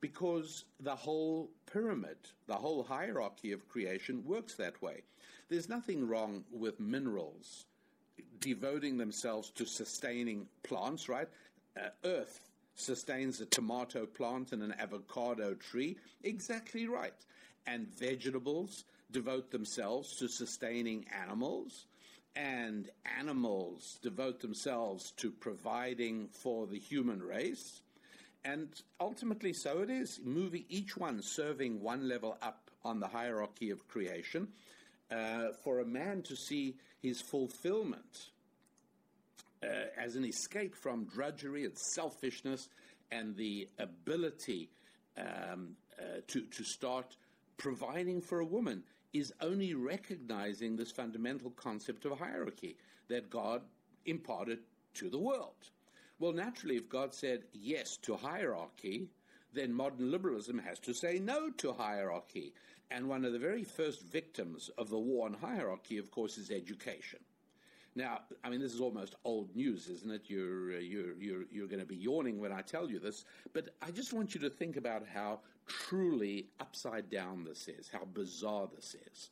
because the whole pyramid, the whole hierarchy of creation works that way. There's nothing wrong with minerals devoting themselves to sustaining plants, right? Uh, earth sustains a tomato plant and an avocado tree. Exactly right. and vegetables devote themselves to sustaining animals, and animals devote themselves to providing for the human race. And ultimately, so it is, moving each one serving one level up on the hierarchy of creation uh, for a man to see his fulfillment uh, as an escape from drudgery and selfishness and the ability um, uh, to, to start providing for a woman is only recognizing this fundamental concept of hierarchy that God imparted to the world. Well, naturally, if God said yes to hierarchy, then modern liberalism has to say no to hierarchy. And one of the very first victims of the war on hierarchy, of course, is education. Now, I mean, this is almost old news, isn't it? You're, uh, you're, you're, you're going to be yawning when I tell you this, but I just want you to think about how truly upside down this is, how bizarre this is.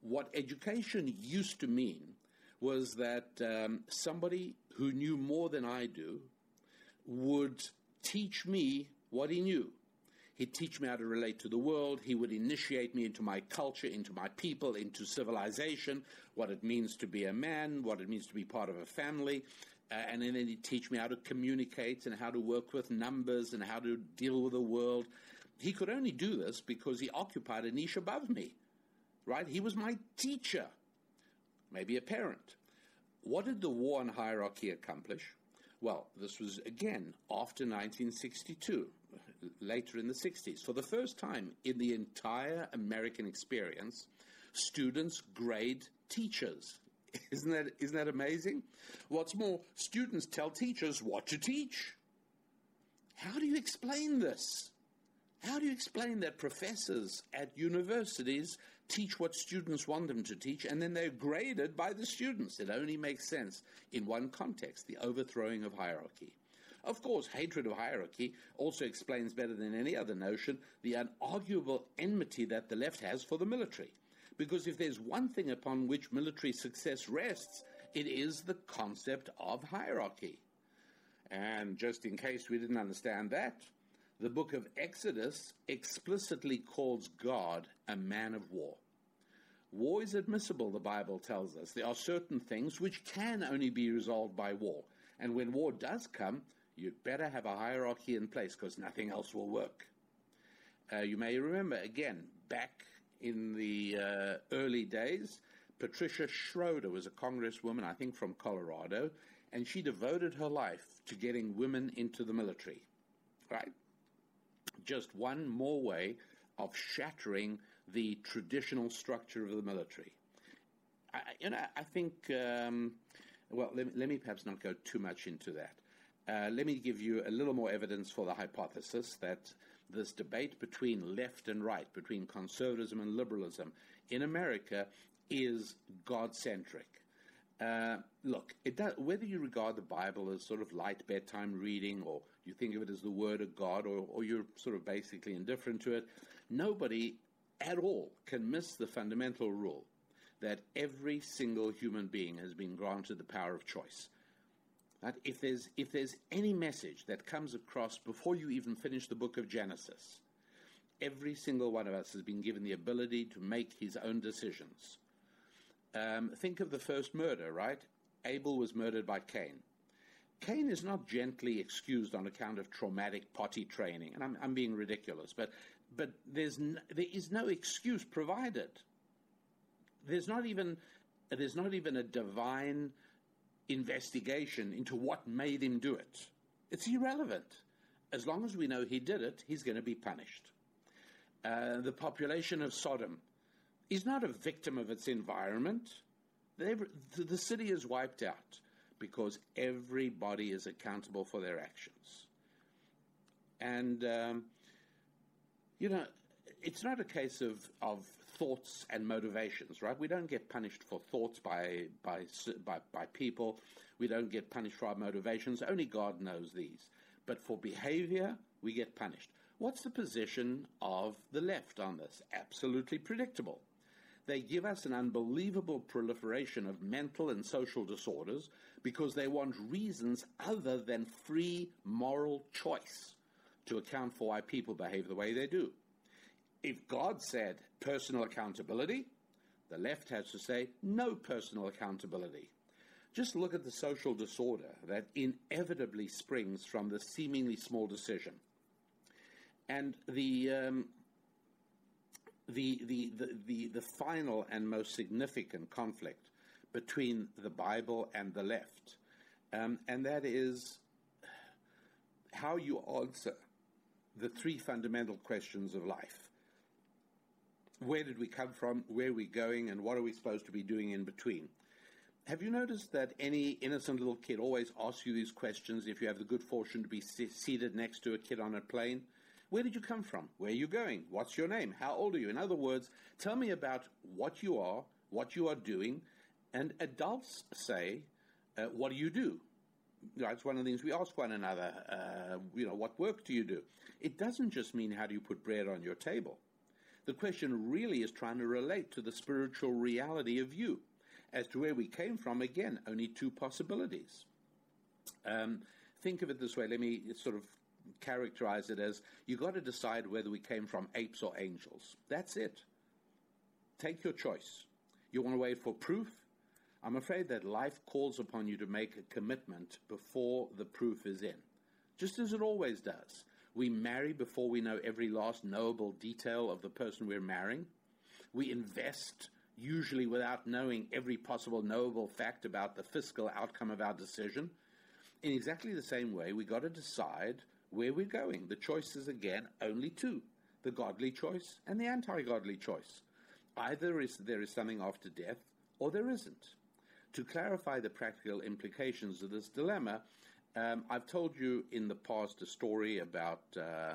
What education used to mean was that um, somebody who knew more than I do would teach me what he knew. He'd teach me how to relate to the world. He would initiate me into my culture, into my people, into civilization, what it means to be a man, what it means to be part of a family. Uh, and then he'd teach me how to communicate and how to work with numbers and how to deal with the world. He could only do this because he occupied a niche above me, right? He was my teacher, maybe a parent. What did the war on hierarchy accomplish? Well, this was again after 1962 later in the 60s. For the first time in the entire American experience, students grade teachers. Isn't that, isn't that amazing? What's more, students tell teachers what to teach. How do you explain this? How do you explain that professors at universities teach what students want them to teach and then they're graded by the students? It only makes sense in one context the overthrowing of hierarchy. Of course, hatred of hierarchy also explains better than any other notion the unarguable enmity that the left has for the military. Because if there's one thing upon which military success rests, it is the concept of hierarchy. And just in case we didn't understand that, the book of Exodus explicitly calls God a man of war. War is admissible, the Bible tells us. There are certain things which can only be resolved by war. And when war does come, You'd better have a hierarchy in place because nothing else will work. Uh, you may remember, again, back in the uh, early days, Patricia Schroeder was a congresswoman, I think from Colorado, and she devoted her life to getting women into the military. Right? Just one more way of shattering the traditional structure of the military. I, you know, I think, um, well, let, let me perhaps not go too much into that. Uh, let me give you a little more evidence for the hypothesis that this debate between left and right, between conservatism and liberalism in America is God centric. Uh, look, does, whether you regard the Bible as sort of light bedtime reading or you think of it as the Word of God or, or you're sort of basically indifferent to it, nobody at all can miss the fundamental rule that every single human being has been granted the power of choice. That if there's if there's any message that comes across before you even finish the book of Genesis, every single one of us has been given the ability to make his own decisions. Um, think of the first murder, right? Abel was murdered by Cain. Cain is not gently excused on account of traumatic potty training, and I'm, I'm being ridiculous, but but there's no, there is no excuse provided. There's not even there's not even a divine investigation into what made him do it. It's irrelevant. As long as we know he did it, he's going to be punished. Uh, the population of Sodom is not a victim of its environment. the city is wiped out because everybody is accountable for their actions. And, um, you know, it's not a case of, of thoughts and motivations, right? We don't get punished for thoughts by, by, by, by people. We don't get punished for our motivations. Only God knows these. But for behavior, we get punished. What's the position of the left on this? Absolutely predictable. They give us an unbelievable proliferation of mental and social disorders because they want reasons other than free moral choice to account for why people behave the way they do If God said personal accountability, the left has to say no personal accountability. Just look at the social disorder that inevitably springs from the seemingly small decision. And the, um, the, the, the, the, the final and most significant conflict between the Bible and the left, um, and that is how you answer the three fundamental questions of life. Where did we come from? Where are we going? And what are we supposed to be doing in between? Have you noticed that any innocent little kid always asks you these questions if you have the good fortune to be seated next to a kid on a plane? Where did you come from? Where are you going? What's your name? How old are you? In other words, tell me about what you are, what you are doing, and adults say, uh, what do you do? That's one of the things we ask one another. Uh, you know, what work do you do? It doesn't just mean how do you put bread on your table. The question really is trying to relate to the spiritual reality of you. As to where we came from, again, only two possibilities. Um, think of it this way. Let me sort of characterize it as you got to decide whether we came from apes or angels. That's it. Take your choice. You want to wait for proof? I'm afraid that life calls upon you to make a commitment before the proof is in, just as it always does. We marry before we know every last knowable detail of the person we're marrying. We invest usually without knowing every possible knowable fact about the fiscal outcome of our decision. In exactly the same way, we got to decide where we're going. The choices again only two: the godly choice and the anti-godly choice. Either is there is something after death, or there isn't to clarify the practical implications of this dilemma, um, I've told you in the past a story about uh,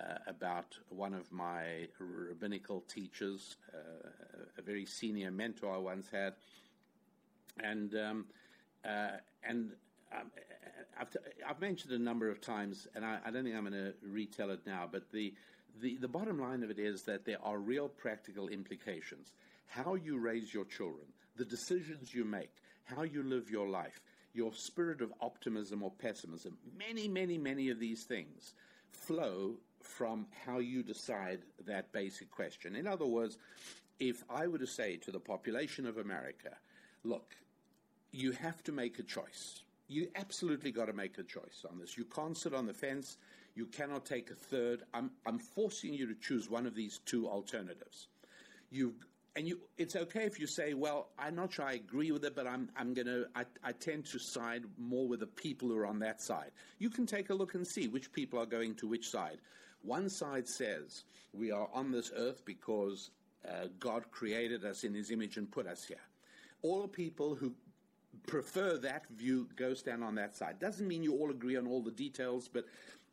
uh, about one of my rabbinical teachers, uh, a very senior mentor I once had, and um, uh, and um, I've, t- I've, mentioned a number of times, and I, I don't think I'm going to retell it now, but the, the the bottom line of it is that there are real practical implications. How you raise your children, the decisions you make, how you live your life, your spirit of optimism or pessimism, many, many, many of these things flow from how you decide that basic question. In other words, if I were to say to the population of America, look, you have to make a choice. You absolutely got to make a choice on this. You can't sit on the fence. You cannot take a third. I'm, I'm forcing you to choose one of these two alternatives. You've and you, it's okay if you say, well, I'm not sure I agree with it, but I'm, I'm going to, I tend to side more with the people who are on that side. You can take a look and see which people are going to which side. One side says, we are on this earth because uh, God created us in his image and put us here. All the people who prefer that view go stand on that side. Doesn't mean you all agree on all the details, but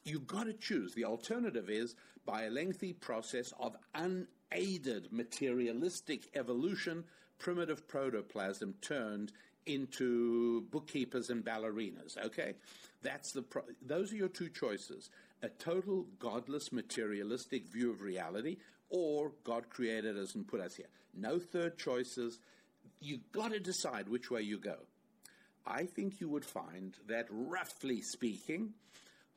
you've got to choose. The alternative is by a lengthy process of un aided materialistic evolution, primitive protoplasm turned into bookkeepers and ballerinas. Okay, that's the pro- those are your two choices: a total godless materialistic view of reality, or God created us and put us here. No third choices. You've got to decide which way you go. I think you would find that, roughly speaking,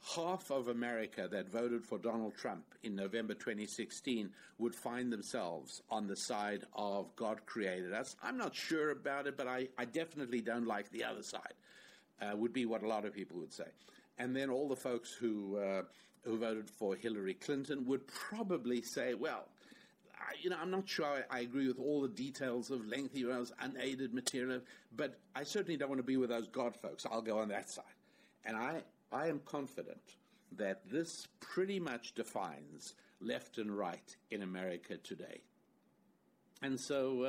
half of America that voted for Donald Trump in November 2016 would find themselves on the side of God created us. I'm not sure about it, but I, I definitely don't like the other side, uh, would be what a lot of people would say. And then all the folks who, uh, who voted for Hillary Clinton would probably say, well, I, you know, I'm not sure I, I, agree with all the details of lengthy unaided material, but I certainly don't want to be with those God folks. I'll go on that side. And I, I am confident that this pretty much defines left and right in America today. And so,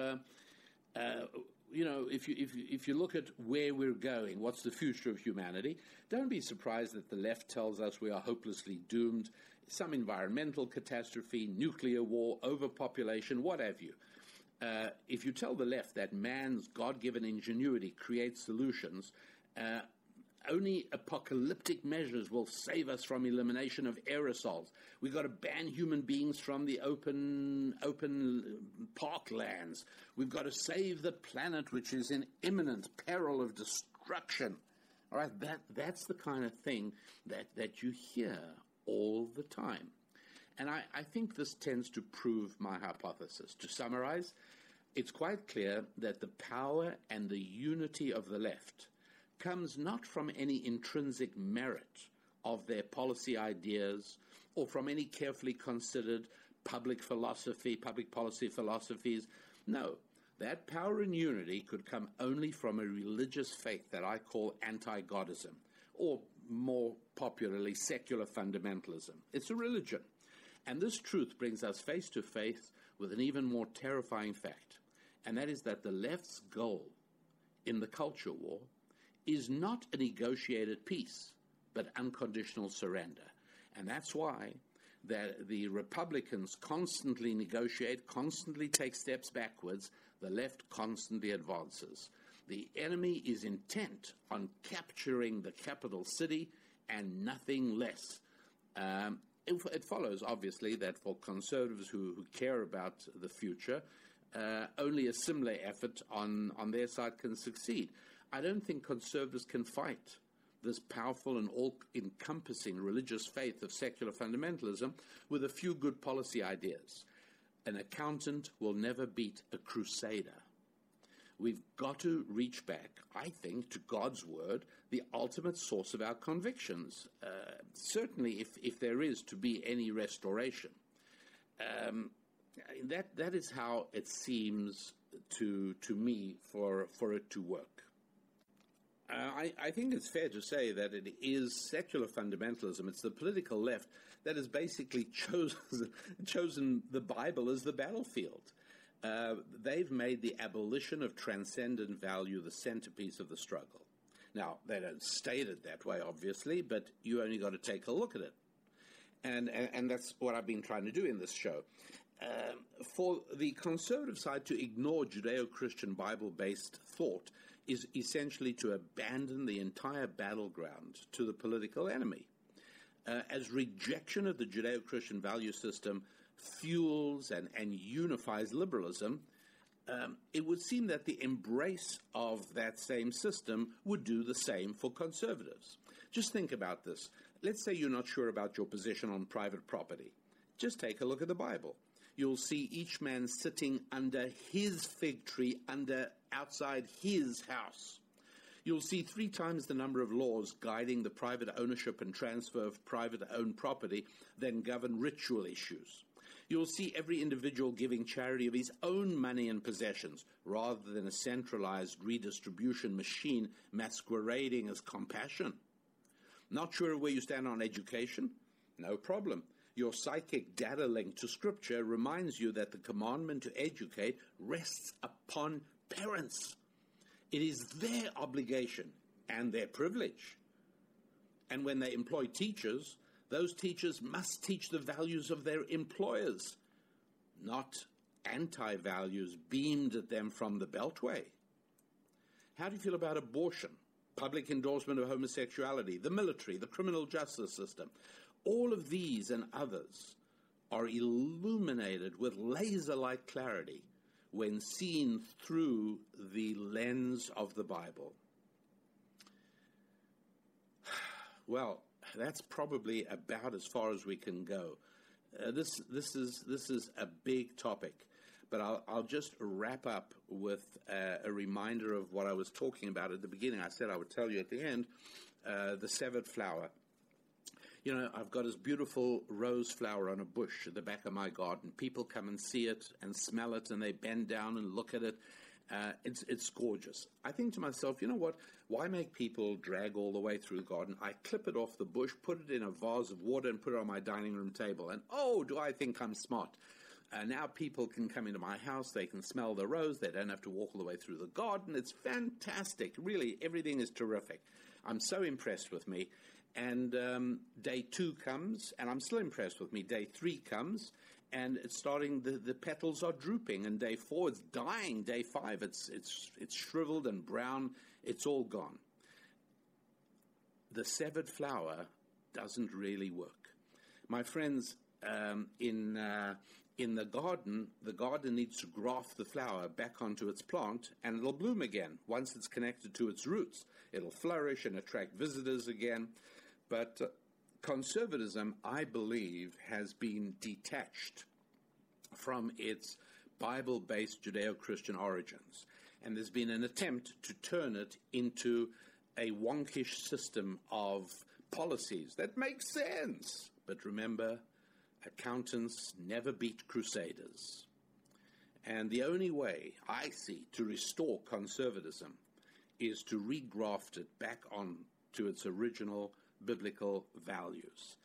uh, uh, you know, if you, if, you, if you look at where we're going, what's the future of humanity, don't be surprised that the left tells us we are hopelessly doomed, some environmental catastrophe, nuclear war, overpopulation, what have you. Uh, if you tell the left that man's God given ingenuity creates solutions, uh, only apocalyptic measures will save us from elimination of aerosols. We've got to ban human beings from the open, open parklands. We've got to save the planet, which is in imminent peril of destruction. All right, that, that's the kind of thing that, that you hear all the time. And I, I think this tends to prove my hypothesis. To summarize, it's quite clear that the power and the unity of the left comes not from any intrinsic merit of their policy ideas or from any carefully considered public philosophy, public policy philosophies. No, that power and unity could come only from a religious faith that I call anti Godism, or more popularly, secular fundamentalism. It's a religion. And this truth brings us face to face with an even more terrifying fact, and that is that the left's goal in the culture war is not a negotiated peace, but unconditional surrender. And that's why that the Republicans constantly negotiate, constantly take steps backwards, the left constantly advances. The enemy is intent on capturing the capital city and nothing less. Um, it, it, follows, obviously, that for conservatives who, who care about the future, uh, only a similar effort on, on their side can succeed. I don't think conservatives can fight this powerful and all encompassing religious faith of secular fundamentalism with a few good policy ideas. An accountant will never beat a crusader. We've got to reach back, I think, to God's word, the ultimate source of our convictions. Uh, certainly, if, if there is to be any restoration. Um, that, that is how it seems to, to me for, for it to work. Uh, I, I, think it's fair to say that it is secular fundamentalism. It's the political left that has basically chosen, chosen the Bible as the battlefield. Uh, they've made the abolition of transcendent value the centerpiece of the struggle. Now, they don't state it that way, obviously, but you only got to take a look at it. And, and, and that's what I've been trying to do in this show. Um, for the conservative side to ignore Judeo Christian Bible based thought is essentially to abandon the entire battleground to the political enemy. Uh, as rejection of the Judeo Christian value system fuels and, and unifies liberalism, um, it would seem that the embrace of that same system would do the same for conservatives. Just think about this. Let's say you're not sure about your position on private property. Just take a look at the Bible you'll see each man sitting under his fig tree, under outside his house. You'll see three times the number of laws guiding the private ownership and transfer of private owned property than govern ritual issues. You'll see every individual giving charity of his own money and possessions rather than a centralized redistribution machine masquerading as compassion. Not sure where you stand on education? No problem. Your psychic data link to Scripture reminds you that the commandment to educate rests upon parents. It is their obligation and their privilege. And when they employ teachers, those teachers must teach the values of their employers, not anti values beamed at them from the Beltway. How do you feel about abortion, public endorsement of homosexuality, the military, the criminal justice system? All of these and others are illuminated with laser like clarity when seen through the lens of the Bible. Well, that's probably about as far as we can go. Uh, this, this, is, this is a big topic, but I'll, I'll just wrap up with uh, a reminder of what I was talking about at the beginning. I said I would tell you at the end uh, the severed flower you know, I've got this beautiful rose flower on a bush at the back of my garden. People come and see it and smell it, and they bend down and look at it. Uh, it's it's gorgeous. I think to myself, you know what? Why make people drag all the way through the garden? I clip it off the bush, put it in a vase of water, and put it on my dining room table. And oh, do I think I'm smart? Uh, now people can come into my house, they can smell the rose, they don't have to walk all the way through the garden. It's fantastic. Really, everything is terrific. I'm so impressed with me. And um, day two comes, and I'm still impressed with me. Day three comes, and it's starting. The, the petals are drooping, and day four it's dying. Day five it's it's it's shriveled and brown. It's all gone. The severed flower doesn't really work, my friends. Um, in uh, in the garden, the garden needs to graft the flower back onto its plant, and it'll bloom again once it's connected to its roots. It'll flourish and attract visitors again. But uh, conservatism, I believe, has been detached from its Bible based Judeo Christian origins. And there's been an attempt to turn it into a wonkish system of policies that makes sense. But remember, accountants never beat crusaders. And the only way I see to restore conservatism is to regraft it back on to its original biblical values.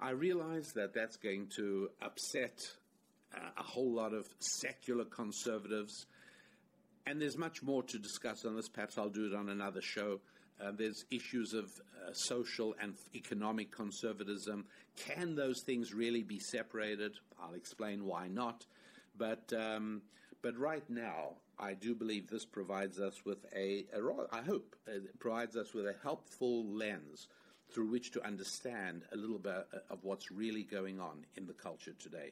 I realize that that's going to upset uh, a whole lot of secular conservatives, and there's much more to discuss on this. Perhaps I'll do it on another show. Uh, there's issues of uh, social and economic conservatism. Can those things really be separated? I'll explain why not. But um, but right now, I do believe this provides us with a, a I hope, it provides us with a helpful lens through which to understand a little bit of what's really going on in the culture today.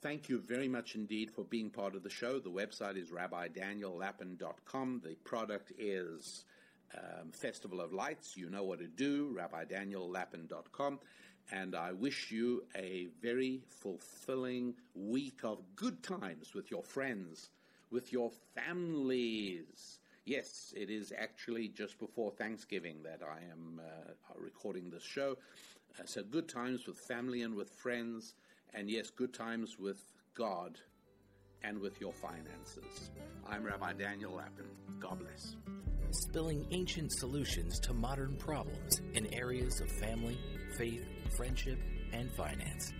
Thank you very much indeed for being part of the show. The website is rabbidaniellapin.com. The product is um, Festival of Lights. You know what to do, rabbidaniellapin.com. And I wish you a very fulfilling week of good times with your friends, with your families. Yes, it is actually just before Thanksgiving that I am uh, recording this show. Uh, so, good times with family and with friends, and yes, good times with God and with your finances. I'm Rabbi Daniel Lapin. God bless. Spilling ancient solutions to modern problems in areas of family, faith, friendship, and finance.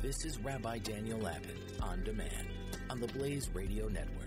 This is Rabbi Daniel Lapin on demand on the Blaze Radio Network.